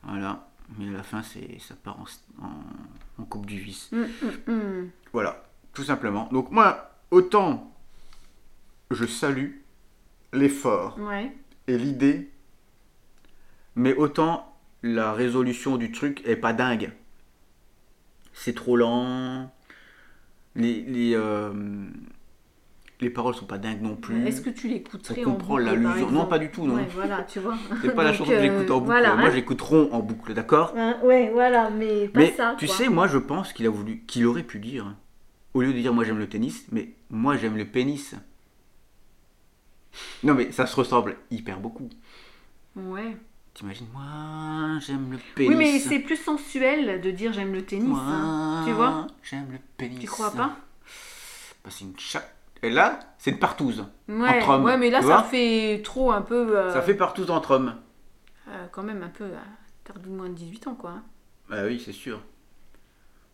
Voilà. Mais à la fin, c'est ça part en, en- en coupe du vice. Mhm, mhm. Voilà, tout simplement. Donc moi, autant je salue l'effort Ouais. et l'idée, mais autant la résolution du truc est pas dingue. c'est trop lent. Les, les, euh, les paroles sont pas dingues non plus. Est-ce que tu l'écouterais On en comprend l'allusion. Non, pas du tout, non. Ouais, voilà, tu vois. C'est pas la chanson que j'écoute en euh, boucle. voilà, Moi, hein. j'écouterai en boucle, d'accord Hein, ouais, voilà, mais pas Mais ça. tu quoi. sais, moi, je pense qu'il a voulu, qu'il aurait pu dire, au lieu de dire moi j'aime le tennis, mais moi j'aime le pénis. Non, mais ça se ressemble hyper beaucoup. Ouais. T'imagines, moi j'aime le pénis. Oui, mais c'est plus sensuel de dire j'aime le tennis. Moi, hein. Tu vois? J'aime le pénis. Tu crois pas? Bah, c'est une chatte. Et là, c'est une partouze. ouais, Entre hommes, ouais, mais là, ça fait trop un peu. euh, Ça fait partouze entre hommes. euh, quand même un peu. Euh, T'as moins de 18 ans, quoi. hein. Bah oui, c'est sûr.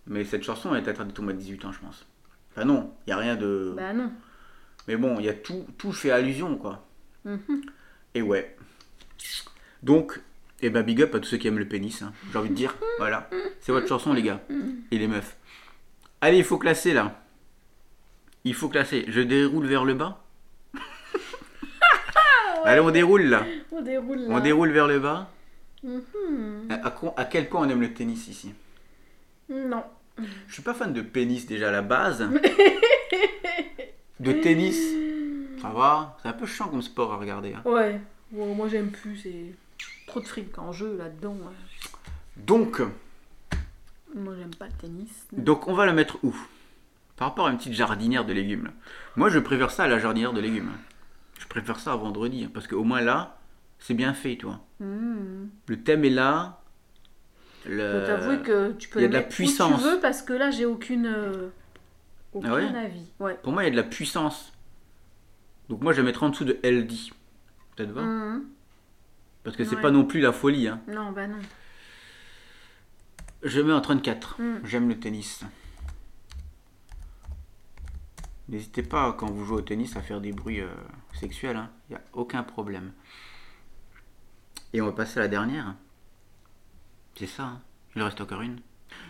Mais cette chanson elle est interdite au moins de 18 ans, je pense. Enfin non, il y a rien de... Bah non. Mais bon, il y a tout, tout fait allusion, quoi. Mhm. Et ouais. Donc, eh ben big up à tous ceux qui aiment le pénis, hein. j'ai envie de dire. Voilà. C'est votre chanson, les gars. Et les meufs. Allez, il faut classer, là. Il faut classer. Je déroule vers le bas. Allez, on déroule, là. On déroule là. On déroule vers le bas. Mhm. À, à quoi- à quel point on aime le tennis, ici? Non. Je suis pas fan de pénis déjà à la base. de tennis, ça va. C'est un peu chiant comme sport à regarder. hein. Ouais. Bon, moi, j'aime plus. C'est trop de fric en jeu là-dedans. ouais. Donc, Moi, j'aime pas le tennis. donc on va le mettre où? Par rapport à une petite jardinière de légumes. là. Moi, je préfère ça à la jardinière de légumes. Je préfère ça à vendredi, hein, parce qu'au moins là, c'est bien fait, toi. Mhm. Le thème est là. Le... T'avouer que tu peux il y a de la puissance. tu veux parce que là, j'ai aucune. euh, aucun Ah ouais avis. Ouais. Pour moi, il y a de la puissance. Donc moi, je vais mettre en dessous de LD. Te va Mhm. Parce que c'est Ouais. pas non plus la folie. Hein. Non, bah non. Je mets en 34. Mm. J'aime le tennis. N'hésitez pas quand vous jouez au tennis à faire des bruits euh, sexuels. Il n'y a aucun problème. Et on va passer à la dernière. C'est ça. hein. Il reste encore une.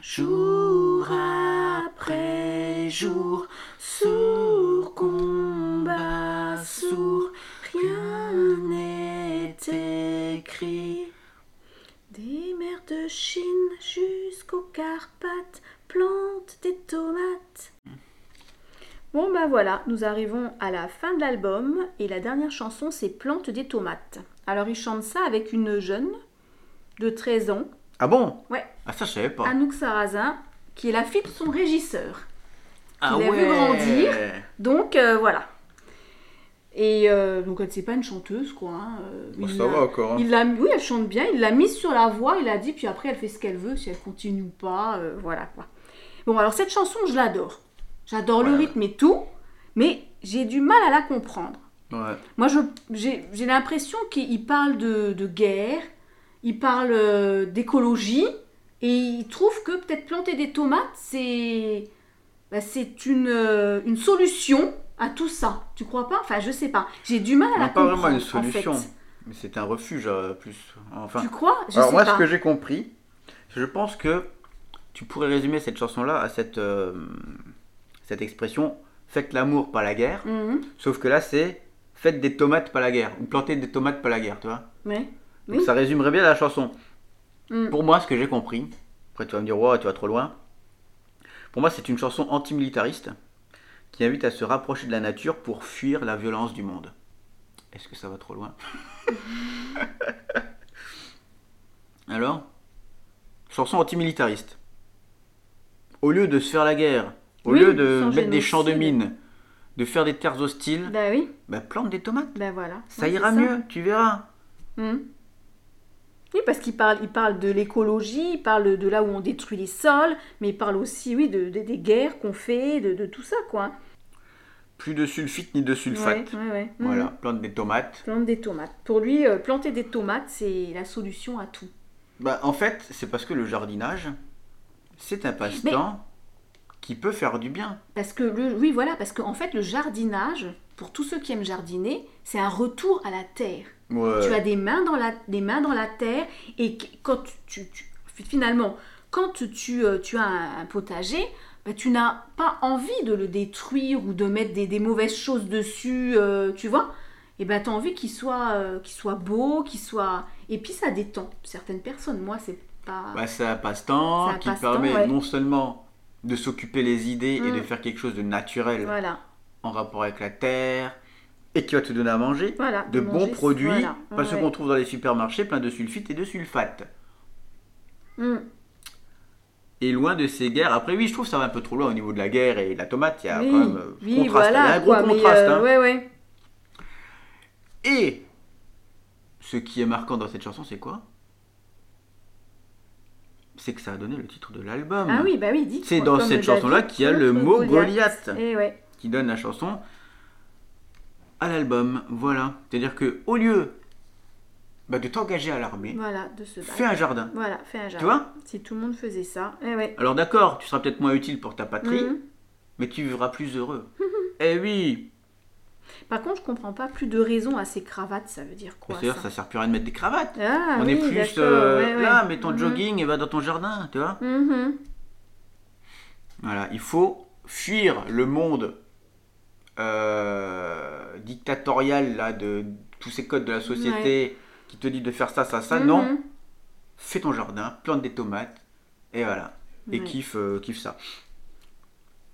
Jour après jour, sourd combat sourd, rien n'est écrit. Des mers de Chine jusqu'aux Carpates plantent des tomates. Bon bah voilà, nous arrivons à la fin de l'album et la dernière chanson c'est Plante des tomates. Alors il chante ça avec une jeune de 13 ans, Ah bon? Ouais. Ah ça je savais pas. Anouk Sarrazin, qui est la fille de son régisseur. ah l'a vu grandir. Donc euh, voilà. Et euh, donc elle c'est pas une chanteuse quoi. hein, euh, Bon, il ça l'a- va encore. hein. Il l'a, oui, elle chante bien. Il l'a mise sur la voix. Il a dit, puis après, elle fait ce qu'elle veut, si elle continue ou pas. euh, voilà quoi. Bon, alors cette chanson, je l'adore. J'adore le rythme et tout, mais j'ai du mal à la comprendre. Ouais. Moi, j'ai, l'impression qu'il parle de, de guerre, il parle euh, d'écologie, et il trouve que peut-être planter des tomates, c'est, bah, une, euh, une solution à tout ça. Tu crois pas? Enfin, je sais pas. J'ai du mal à la pas comprendre. vraiment une en fait. solution. Mais c'est un refuge euh, plus. Enfin. Tu crois? Je Alors sais moi, pas. ce que j'ai compris, je pense que tu pourrais résumer cette chanson-là à cette, euh, cette expression faites l'amour, pas la guerre. Mhm. Sauf que là, c'est faites des tomates, pas la guerre. Ou plantez des tomates, pas la guerre, tu vois. Ouais. Donc Oui. ça résumerait bien la chanson. Mm. Pour moi, ce que j'ai compris, après tu vas me dire, ouais, tu vas trop loin. Pour moi, c'est une chanson antimilitariste qui invite à se rapprocher de la nature pour fuir la violence du monde. Est-ce que ça va trop loin? Alors Chanson antimilitariste. Au lieu de se faire la guerre, au Oui, lieu de mettre des champs de mines, de faire des terres hostiles, Bah oui, bah, plante des tomates. bah voilà. Ça ira mieux, tu verras. Mhm. Oui, parce qu'il parle, il parle de l'écologie, il parle de là où on détruit les sols, mais il parle aussi, oui, de, de- des guerres qu'on fait, de, de tout ça, quoi. Plus de sulfite ni de sulfate. Ouais, ouais, ouais. Mhm. Voilà, plante des tomates. Plante des tomates. Pour lui, euh, planter des tomates, c'est la solution à tout. Bah, en fait, c'est parce que le jardinage, c'est un passe-temps qui peut faire du bien. Parce que le, oui, voilà, parce qu'en fait, le jardinage, pour tous ceux qui aiment jardiner, c'est un retour à la terre. Ouais. Tu as des mains dans la, des mains dans la terre et qu- quand tu, tu- tu- finalement, quand tu, euh, tu as un, un potager, bah, tu n'as pas envie de le détruire ou de mettre des, des mauvaises choses dessus, euh, tu vois. et ben t'as envie qu'il soit, euh, qu'il soit beau, qu'il soit. Et puis ça détend certaines personnes. Moi, c'est pas. Bah, c'est un passe-temps qui passe-temps, permet ouais. non seulement de s'occuper les idées et Mm. de faire quelque chose de naturel Voilà, en rapport avec la terre et qui va te donner à manger, voilà. de manger, bons produits, voilà, pas ceux qu'on trouve dans les supermarchés plein de sulfites et de sulfates. Mm. Et loin de ces guerres. Après, oui, je trouve que ça va un peu trop loin au niveau de la guerre et la tomate. Il y a oui, quand même euh, oui, contraste. voilà. il y a un gros quoi, contraste. euh, hein. ouais, ouais. Et ce qui est marquant dans cette chanson, c'est quoi? C'est que ça a donné le titre de l'album. Ah oui, bah oui, dis. C'est dans cette chanson-là qu'il y a le mot Goliath. Et ouais. qui donne la chanson à l'album. Voilà. C'est-à-dire que au lieu bah, de t'engager à l'armée, Voilà, de se battre. fais un jardin. Voilà, fais un jardin. Tu vois? Si tout le monde faisait ça. Eh ouais. Alors d'accord, tu seras peut-être moins utile pour ta patrie, Mhm. mais tu vivras plus heureux. eh oui Par contre, je comprends pas plus de raison à ces cravates, ça veut dire quoi D'ailleurs, ça ça sert plus à rien de mettre des cravates. Ah, On oui, est plus euh, ouais, ouais. là, mets ton Mhm. jogging et va dans ton jardin, tu vois Mhm. Voilà, il faut fuir le monde euh, dictatorial là, de tous ces codes de la société qui te dit de faire ça, ça, ça. Non, Mhm. fais ton jardin, plante des tomates, et voilà. Et kiffe, euh, kiffe ça.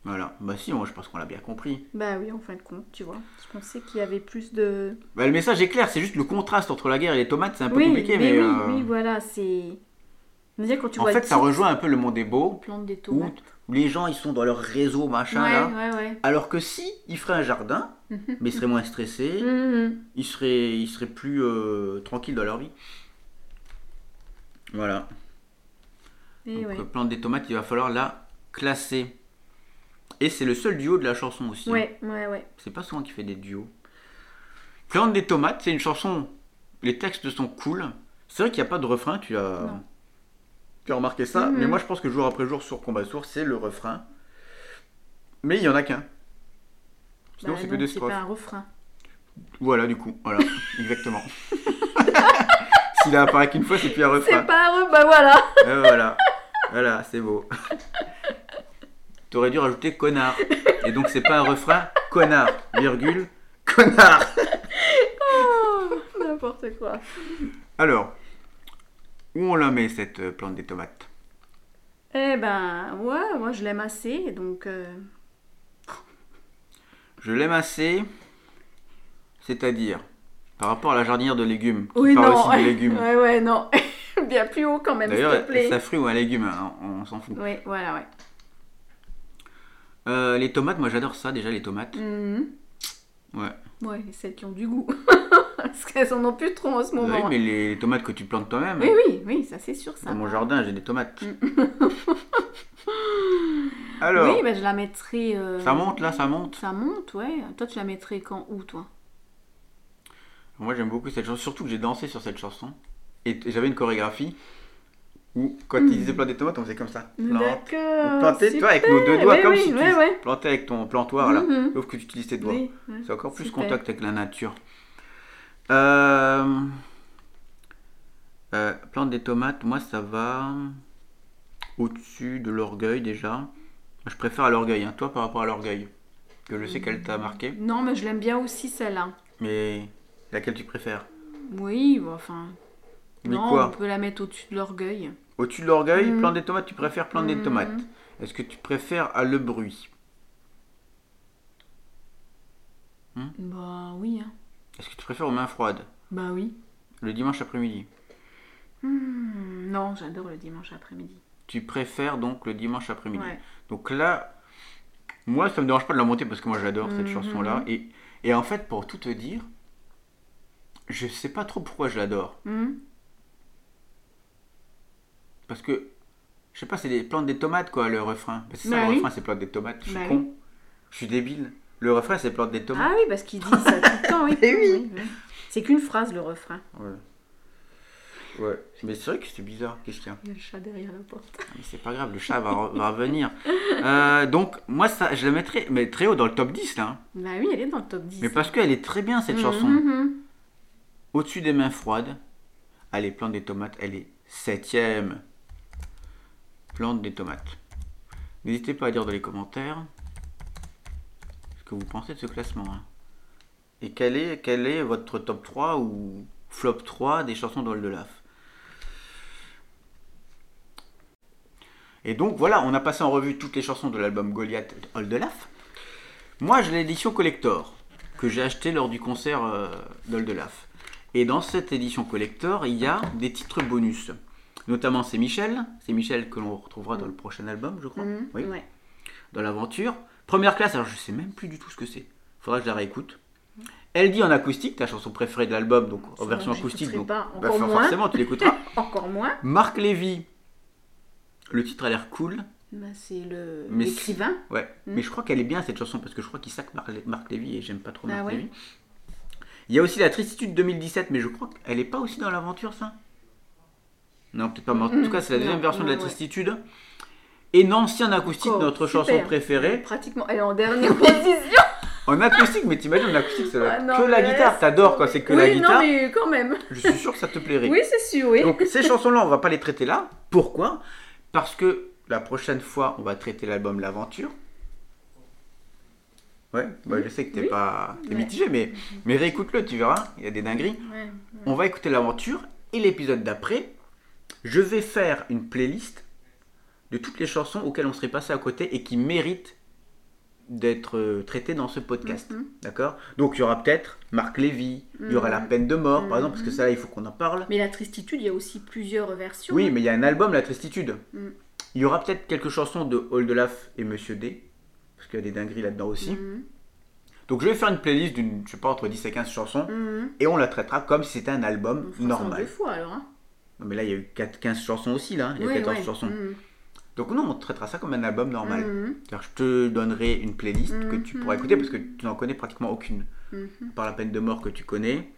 Voilà. Bah si, moi je pense qu'on l'a bien compris. Bah oui, en fin de compte, tu vois. Je pensais qu'il y avait plus de. Bah, le message est clair, c'est juste le contraste entre la guerre et les tomates, c'est un peu oui, compliqué, mais, mais, oui, euh, oui, voilà, c'est. Quand tu en vois fait ça titre, rejoint un peu le monde des beaux, on plante des où, tomates. où les gens ils sont dans leur réseau machin Ouais, là. ouais, ouais. Alors que si ils feraient un jardin, Mhm. mais ils seraient moins stressés, Mhm. ils seraient, ils seraient plus euh, tranquilles dans leur vie. Voilà. Et Donc, ouais. euh, plante des tomates, il va falloir la classer. Et c'est le seul duo de la chanson aussi. hein. ouais, ouais, ouais. C'est pas souvent qu'il fait des duos. Plante des tomates, c'est une chanson. Les textes sont cool. C'est vrai qu'il n'y a pas de refrain, tu as, Non. tu as remarqué ça. Mhm. Mais moi, je pense que jour après jour sur Combat Sourd, c'est le refrain. Mais il y en a qu'un. Sinon, Bah c'est que des c'est strophes. pas un refrain. Voilà, du coup, voilà, exactement. S'il apparaît qu'une fois, c'est plus un refrain. C'est pas un refrain, bah voilà. Euh, voilà, voilà, c'est beau. T'aurais dû rajouter connard. Et donc, c'est pas un refrain, connard, virgule, connard. Oh, N'importe quoi. Alors, où on la met cette euh, plante des tomates? Eh ben, ouais, moi je l'aime assez, donc. euh, Je l'aime assez, c'est-à-dire par rapport à la jardinière de légumes, Oui, parle non. aussi de légumes. Ouais, ouais, non. Bien plus haut quand même, s'il D'ailleurs, te plaît. est-ce un fruit ou un légume hein, On, on s'en fout. Oui, voilà, ouais. Euh, les tomates, moi j'adore ça déjà, les tomates. Mhm. Ouais. Ouais, celles qui ont du goût. Parce qu'elles en ont plus trop en ce Oui, moment. mais les, les tomates que tu plantes toi-même. Oui, oui, oui, ça c'est sûr, ça. Dans mon jardin, j'ai des tomates. Alors, Oui, ben je la mettrai. euh, ça monte là, ça monte. Ça monte, ouais. Toi, tu la mettrais quand Où, toi? Moi j'aime beaucoup cette chanson, surtout que j'ai dansé sur cette chanson. Et j'avais une chorégraphie où quand ils disaient planter des tomates, on faisait comme ça. Plante. D'accord. Tu vois, avec nos deux doigts, Ouais, comme oui, si tu plantais avec ton plantoir là. Mhm. Sauf que tu utilises tes doigts. Oui. C'est encore plus Super. contact avec la nature. Euh... euh, plante des tomates, moi ça va au-dessus de l'orgueil déjà. Je préfère à l'orgueil, hein. toi par rapport à l'orgueil. Que je sais qu'elle t'a marqué. Non, mais je l'aime bien aussi celle-là. Mais laquelle tu préfères? Oui, bon, enfin. Mais non, quoi on peut la mettre au-dessus de l'orgueil. Au-dessus de l'orgueil, Mhm. plante des tomates, tu préfères plante des Mhm. tomates. Est-ce que tu préfères à le bruit Bah oui, hein. Est-ce que tu préfères aux mains froides Bah oui. Le dimanche après-midi Hmm, non, j'adore le dimanche après-midi. Tu préfères donc le dimanche après-midi Ouais. Donc là, moi, ça me dérange pas de la monter parce que moi, j'adore cette Mhm. chanson-là. Et, et en fait, pour tout te dire, je sais pas trop pourquoi je l'adore. Parce que, je sais pas, c'est des plantes des tomates, quoi, le refrain. Bah, c'est ça, Bah le oui. refrain, c'est plantes des tomates. Je suis Bah con. Je suis débile. Le refrain, c'est plantes des tomates. Ah oui, parce qu'il dit ça tout le temps, oui. Eh oui. oui. C'est qu'une phrase, le refrain. Ouais. Ouais. Mais c'est vrai que c'est bizarre. Qu'est-ce qu'il y a Il y a le chat derrière la porte. Mais c'est pas grave, le chat va, va revenir. Euh, donc, moi, ça, je la mettrais mais très haut dans le top 10, là. hein. Bah oui, elle est dans le top 10. Mais parce qu'elle est très bien, cette Mhm, chanson. mhm. Au-dessus des mains froides. Allez, plante des tomates, elle est septième. Plante des tomates. N'hésitez pas à dire dans les commentaires ce que vous pensez de ce classement. hein. Et quel est, votre top 3 ou flop 3 des chansons d'Old Laf Et donc voilà, on a passé en revue toutes les chansons de l'album Goliath Old Laf. Moi, j'ai l'édition collector que j'ai acheté lors du concert euh, d'Old Laf. Et dans cette édition collector, il y a des titres bonus. Notamment C'est Michel, c'est Michel que l'on retrouvera dans le prochain album, je crois. Mhm, Oui, ouais. dans l'aventure. Première classe, alors je sais même plus du tout ce que c'est. Faudra que je la réécoute. Elle dit en acoustique, ta chanson préférée de l'album, donc en version acoustique. Donc, pas, bah, encore moins. forcément, tu l'écouteras. Encore moins. Marc Lévy, le titre a l'air cool. Bah, c'est le l'écrivain. Ouais, Mm. mais je crois qu'elle est bien cette chanson parce que je crois qu'il sac Marc, Marc Lévy et j'aime pas trop Ah Marc ouais Lévy. Il y a aussi la Tristitude 2017, mais je crois qu'elle est pas aussi dans l'aventure ça? Non, peut-être pas. mais En Mm, tout cas, c'est la non, deuxième version de la ouais. Tristitude. Et Nancy en acoustique, Encore, notre super. chanson préférée. Pratiquement, elle est en dernière position. En acoustique, mais t'imagines en acoustique, c'est Ah, que la guitare. T'adores quand c'est que oui, la guitare. non, mais quand même. Je suis sûr que ça te plairait. Oui, c'est sûr, oui. Donc ces chansons-là, on va pas les traiter là. Pourquoi? Parce que la prochaine fois, on va traiter l'album L'Aventure. Ouais, bah, je sais que t'es Oui. pas Ouais. mitigé, mais, mais réécoute-le, tu verras, il y a des dingueries. Ouais. On va écouter l'aventure et l'épisode d'après, je vais faire une playlist de toutes les chansons auxquelles on serait passé à côté et qui méritent d'être euh, traitées dans ce podcast. Mhm. D'accord? Donc il y aura peut-être Marc Lévy, il y aura Mhm. La peine de mort, par exemple, parce que Mhm. ça, il faut qu'on en parle. Mais la tristitude, il y a aussi plusieurs versions. Oui, mais il y a un album, La Tristitude. Il y aura peut-être quelques chansons de Old Laf et Monsieur D, parce qu'il y a des dingueries là-dedans aussi. Mhm. Donc je vais faire une playlist d'une, je sais pas, entre 10 et 15 chansons, Mhm. et on la traitera comme si c'était un On album en normal. deux fois alors. Hein. Non, mais là, il y a eu 4, 15 chansons aussi, là. Il y a Ouais, 14 ouais. chansons. Mhm. Donc non, on traitera ça comme un album normal. C'est-à-dire, je te donnerai une playlist que tu Mhm. pourras écouter, parce que tu n'en connais pratiquement aucune. Mhm. Par la peine de mort que tu connais.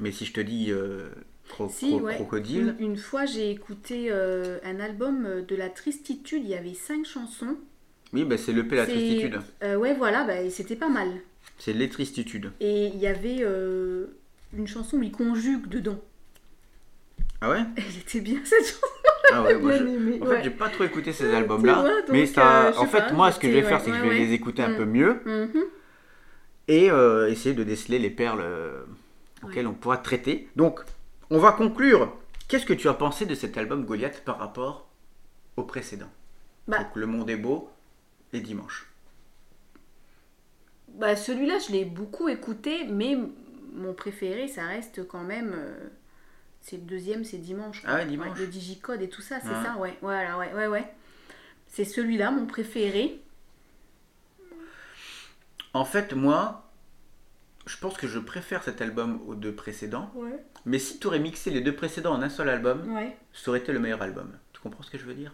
Mais si je te dis euh, cro- Si, cro- ouais. Crocodile, Une, une fois, j'ai écouté euh, un album euh, de la Tristitude. Il y avait cinq chansons. oui, bah, c'est l'EP La Tristitude. Euh, ouais, voilà, bah, c'était pas mal. C'est Les Tristitudes. Et il y avait une chanson où il conjugue dedans. Ah ouais Elle était bien cette chanson. Ah ouais, moi, je- En ouais. fait, j'ai pas trop écouté ces albums-là, mais ça, euh, en fait, pas, moi, ce que je vais faire, c'est que je vais les écouter un Mm. peu mieux Mhm. et euh, essayer de déceler les perles euh, auxquelles on pourra traiter. Donc, on va conclure. Qu'est-ce que tu as pensé de cet album Goliath par rapport au précédent? Bah. Donc, Le Monde est beau et Dimanche. Bah, celui-là, je l'ai beaucoup écouté, mais mon préféré, ça reste quand même. euh, c'est le deuxième, c'est Dimanche. Ah ouais, Dimanche. le Digicode et tout ça, c'est ça, ouais. Voilà, ouais, ouais, ouais. C'est celui-là, mon préféré. En fait, moi, je pense que je préfère cet album aux deux précédents. Ouais. Mais si tu aurais mixé les deux précédents en un seul album, Ouais. ça aurait été le meilleur album. Tu comprends ce que je veux dire?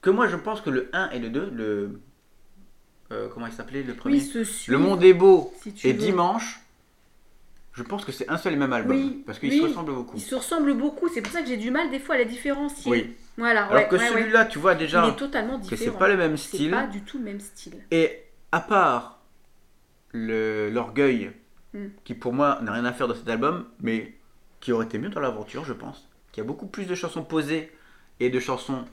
Que moi, je pense que le 1 et le 2, le. euh, comment il s'appelait le premier? Oui. Le Monde est beau si et veux. Dimanche, je pense que c'est un seul et même album. Oui, parce qu'ils oui. se ressemblent beaucoup. Ils se ressemblent beaucoup, c'est pour ça que j'ai du mal des fois à les différencier. Oui. Voilà, Alors ouais, que ouais, ouais. celui-là, tu vois Il déjà est totalement que différent. c'est pas le même C'est style. pas du tout le même style. Et à part l'orgueil, Mm. qui pour moi n'a rien à faire dans cet album, mais qui aurait été mieux dans l'aventure, je pense. Qui a beaucoup plus de chansons posées et de chansons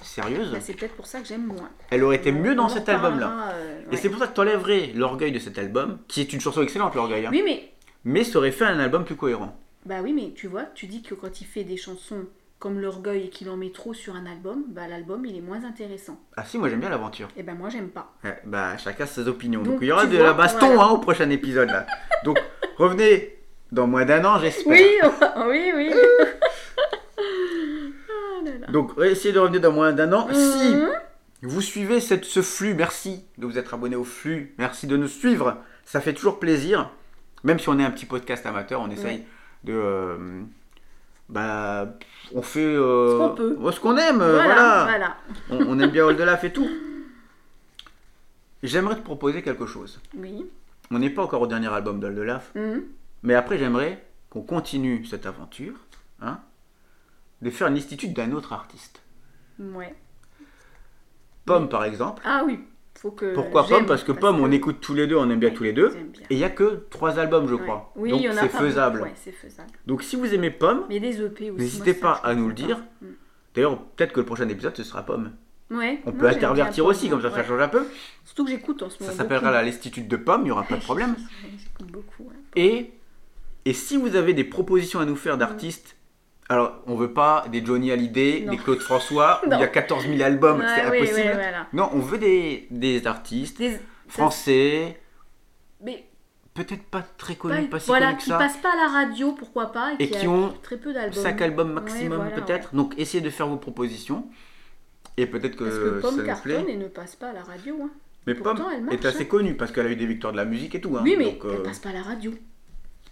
sérieuses. Bah, c'est peut-être pour ça que j'aime moins. Elle aurait été mieux dans cet album-là. euh, Et c'est pour ça que tu enlèverais l'orgueil de cet album, qui est une chanson excellente, l'orgueil. hein. Oui, mais Mais ça aurait fait un album plus cohérent. Bah oui, mais tu vois, tu dis que quand il fait des chansons comme l'orgueil et qu'il en met trop sur un album, bah l'album il est moins intéressant. Ah si, moi j'aime bien l'aventure. Et ben moi j'aime pas. Ouais, bah, chacun ses opinions. Donc, Donc, il y aura de vois, la baston voilà. hein, au prochain épisode là. Donc revenez dans moins d'un an, j'espère. Oui, oui, oui. Ah là là. Donc essayez de revenir dans moins d'un an. Si Mhm. vous suivez cette, ce flux, merci de vous être abonné au flux, merci de nous suivre. Ça fait toujours plaisir. Même si on est un petit podcast amateur, on essaye Ouais. de... euh, bah, on fait... euh, Ce qu'on peut. ouais, Ce qu'on aime, euh, Voilà, voilà. On, on aime bien Old et tout. J'aimerais te proposer quelque chose. Oui. On n'est pas encore au dernier album d'Old Laf. Mhm. Mais après, j'aimerais qu'on continue cette aventure, hein, de faire une institut d'un autre artiste. Ouais. Pomme, par exemple. Ah oui, faut que. Pourquoi Pomme Parce que Pomme, on écoute tous les deux, on aime bien Ouais, tous les deux. bien. Et il n'y a que trois albums, je crois. Oui, Donc c'est faisable. Ouais. Donc si vous aimez Pomme, aussi. N'hésitez ça, pas à nous le dire. Mm. d'ailleurs, peut-être que le prochain épisode, ce sera Pomme. Ouais. On Non, peut intervertir aussi, comme ça, Pomme, ça change un peu. Surtout que j'écoute en ce Ça moment. s'appellera beaucoup. la Lestitude de pommes, il n'y aura pas de problème. Beaucoup. Et, et si vous avez des propositions à nous faire d'artistes, alors on veut pas des Johnny Hallyday, Non. des Claude François, où il y a Non. 14 000 albums, Ouais, c'est oui, impossible. oui, voilà. Non, on veut des, des artistes Des- français, Mais peut-être pas très pas- connus, pas si voilà, connus que qui ça, passent pas à la radio, pourquoi pas, et, et qui, qui ont très peu d'albums. 5 albums maximum Ouais, voilà, peut-être. Donc essayez de faire vos propositions. Et peut-être que, Parce que ça Pomme nous cartonne plaît. et ne passe pas à la radio. hein. Mais pourtant, Pomme est assez hein. connue parce qu'elle a eu des victoires de la musique et tout. hein. oui, mais Donc, euh, elle passe pas à la radio.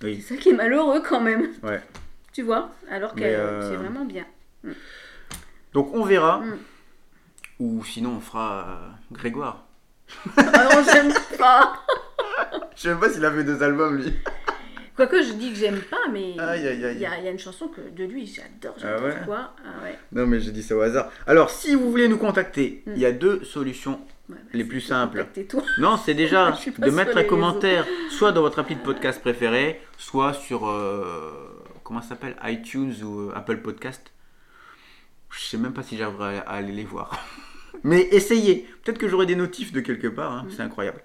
oui. C'est ça qui est malheureux quand même. Ouais. Tu vois Alors que Mais, euh, c'est vraiment bien. Donc on verra. Mm. Ou sinon on fera euh, Grégoire. Ah non, j'aime pas. Je sais même pas s'il a fait deux albums lui. Quoique je dis que j'aime pas, mais il y, a il y a une chanson que de lui, j'adore. Ah j'adore ouais quoi Ah ouais. Non mais j'ai dit ça au hasard. Alors si vous voulez nous contacter, Mm. il y a deux solutions. Ouais, bah, Les plus simples. Non, c'est déjà Je de mettre un commentaire soit dans votre appli de podcast préféré, soit sur euh, comment ça s'appelle iTunes ou euh, Apple Podcast. Je sais même pas si j'arriverai à aller les voir. Mais essayez. Peut-être que j'aurai des notifs de quelque part. hein, C'est incroyable.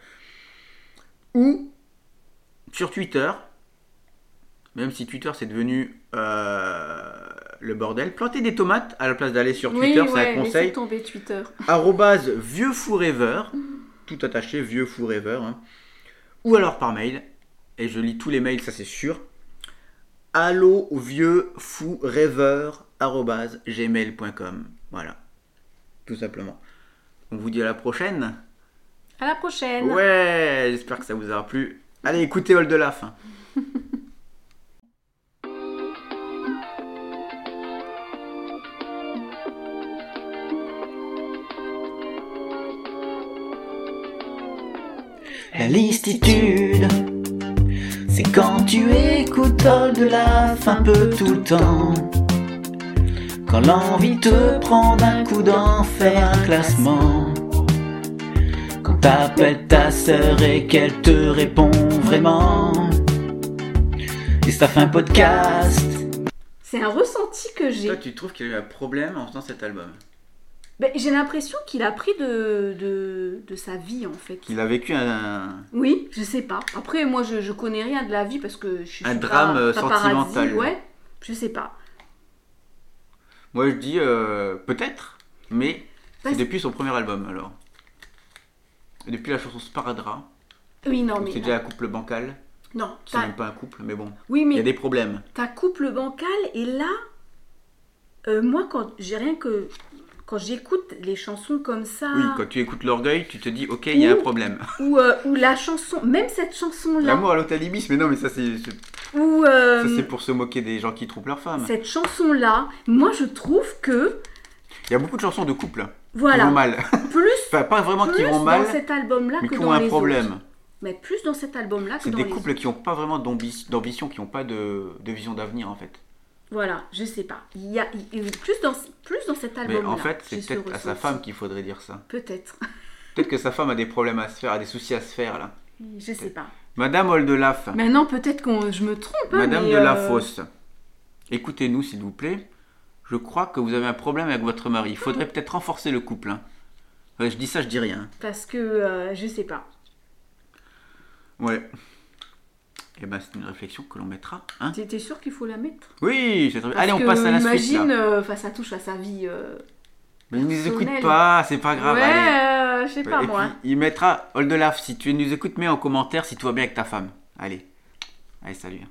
Ou sur Twitter. Même si Twitter c'est devenu euh, le bordel. Plantez des tomates à la place d'aller sur Twitter, oui, c'est ouais, un conseil laissez tomber Twitter. arrobase vieux forever, tout attaché, vieux forever, hein. ou alors par mail, et je lis tous les mails, ça c'est sûr, allo vieux fou rêveur gmail.com, voilà, tout simplement. On vous dit à la prochaine. À la prochaine. Ouais, j'espère que ça vous aura plu. Allez, écoutez Old hein. La listitude, c'est quand tu écoutes Old Laf un peu tout le temps. Quand l'envie te prend d'un coup d'en faire un classement. Quand t'appelles ta sœur et qu'elle te répond vraiment. Et ça fait un podcast. C'est un ressenti que j'ai. Toi, tu trouves qu'il y a eu un problème en faisant cet album? Ben, j'ai l'impression qu'il a pris de, de, de sa vie en fait. Qu'il a vécu un, Oui, je sais pas. Après, moi, je, je connais rien de la vie parce que je suis Un drame, euh, sentimental. Ouais, je sais pas. Moi, je dis euh, peut-être, mais c'est depuis son premier album alors. Et depuis la chanson Sparadra, Oui, non, mais c'est déjà un couple bancal. non. C'est t'as- même pas un couple, mais bon. Oui, Il y a mais des problèmes. ta couple bancal et là, euh, moi, quand j'ai rien que quand j'écoute les chansons comme ça, Oui, quand tu écoutes l'orgueil, tu te dis, ok, il y a un problème. ou, euh, ou la chanson, même cette chanson là, L'amour à l'hôtel Ibis, mais non, mais ça c'est c'est- ou euh, ça, c'est pour se moquer des gens qui trompent leurs femmes. cette chanson là, moi, je trouve que Il y a beaucoup de chansons de couple qui voilà, vont mal. plus enfin, pas vraiment qui vont dans mal, cet album-là mais que qui dans ont un les problème. autres. Mais plus dans cet album-là que C'est dans des les couples qui n'ont pas vraiment d'ambi- d'ambition, qui n'ont pas de, de vision d'avenir en fait. Voilà, je sais pas. Il y a il- plus dans plus dans cet. Mais en fait, c'est ce peut-être à sa femme qu'il faudrait dire ça. Peut-être. Peut-être que sa femme a des problèmes à se faire, a des soucis à se faire là. Je sais pas. Madame Oldelaf, Maintenant, peut-être qu'on je me trompe. hein, Madame mais, de la euh, Fosse, écoutez-nous s'il vous plaît. Je crois que vous avez un problème avec votre mari. Il faudrait peut-être renforcer le couple. hein. Ouais, je dis ça, je dis rien. Parce que euh, je sais pas. Ouais. Et ben c'est une réflexion que l'on mettra. Hein T'es sûr qu'il faut la mettre? Oui, c'est très bien. Allez, on passe à la suite. Imagine, euh, ça touche à sa vie. euh, Mais il nous écoute pas, c'est pas grave. ouais, euh, je sais pas Et moi. puis, il mettra Oldelaf, si tu nous écoutes, mets en commentaire si tout va bien avec ta femme. Allez. Allez, salut.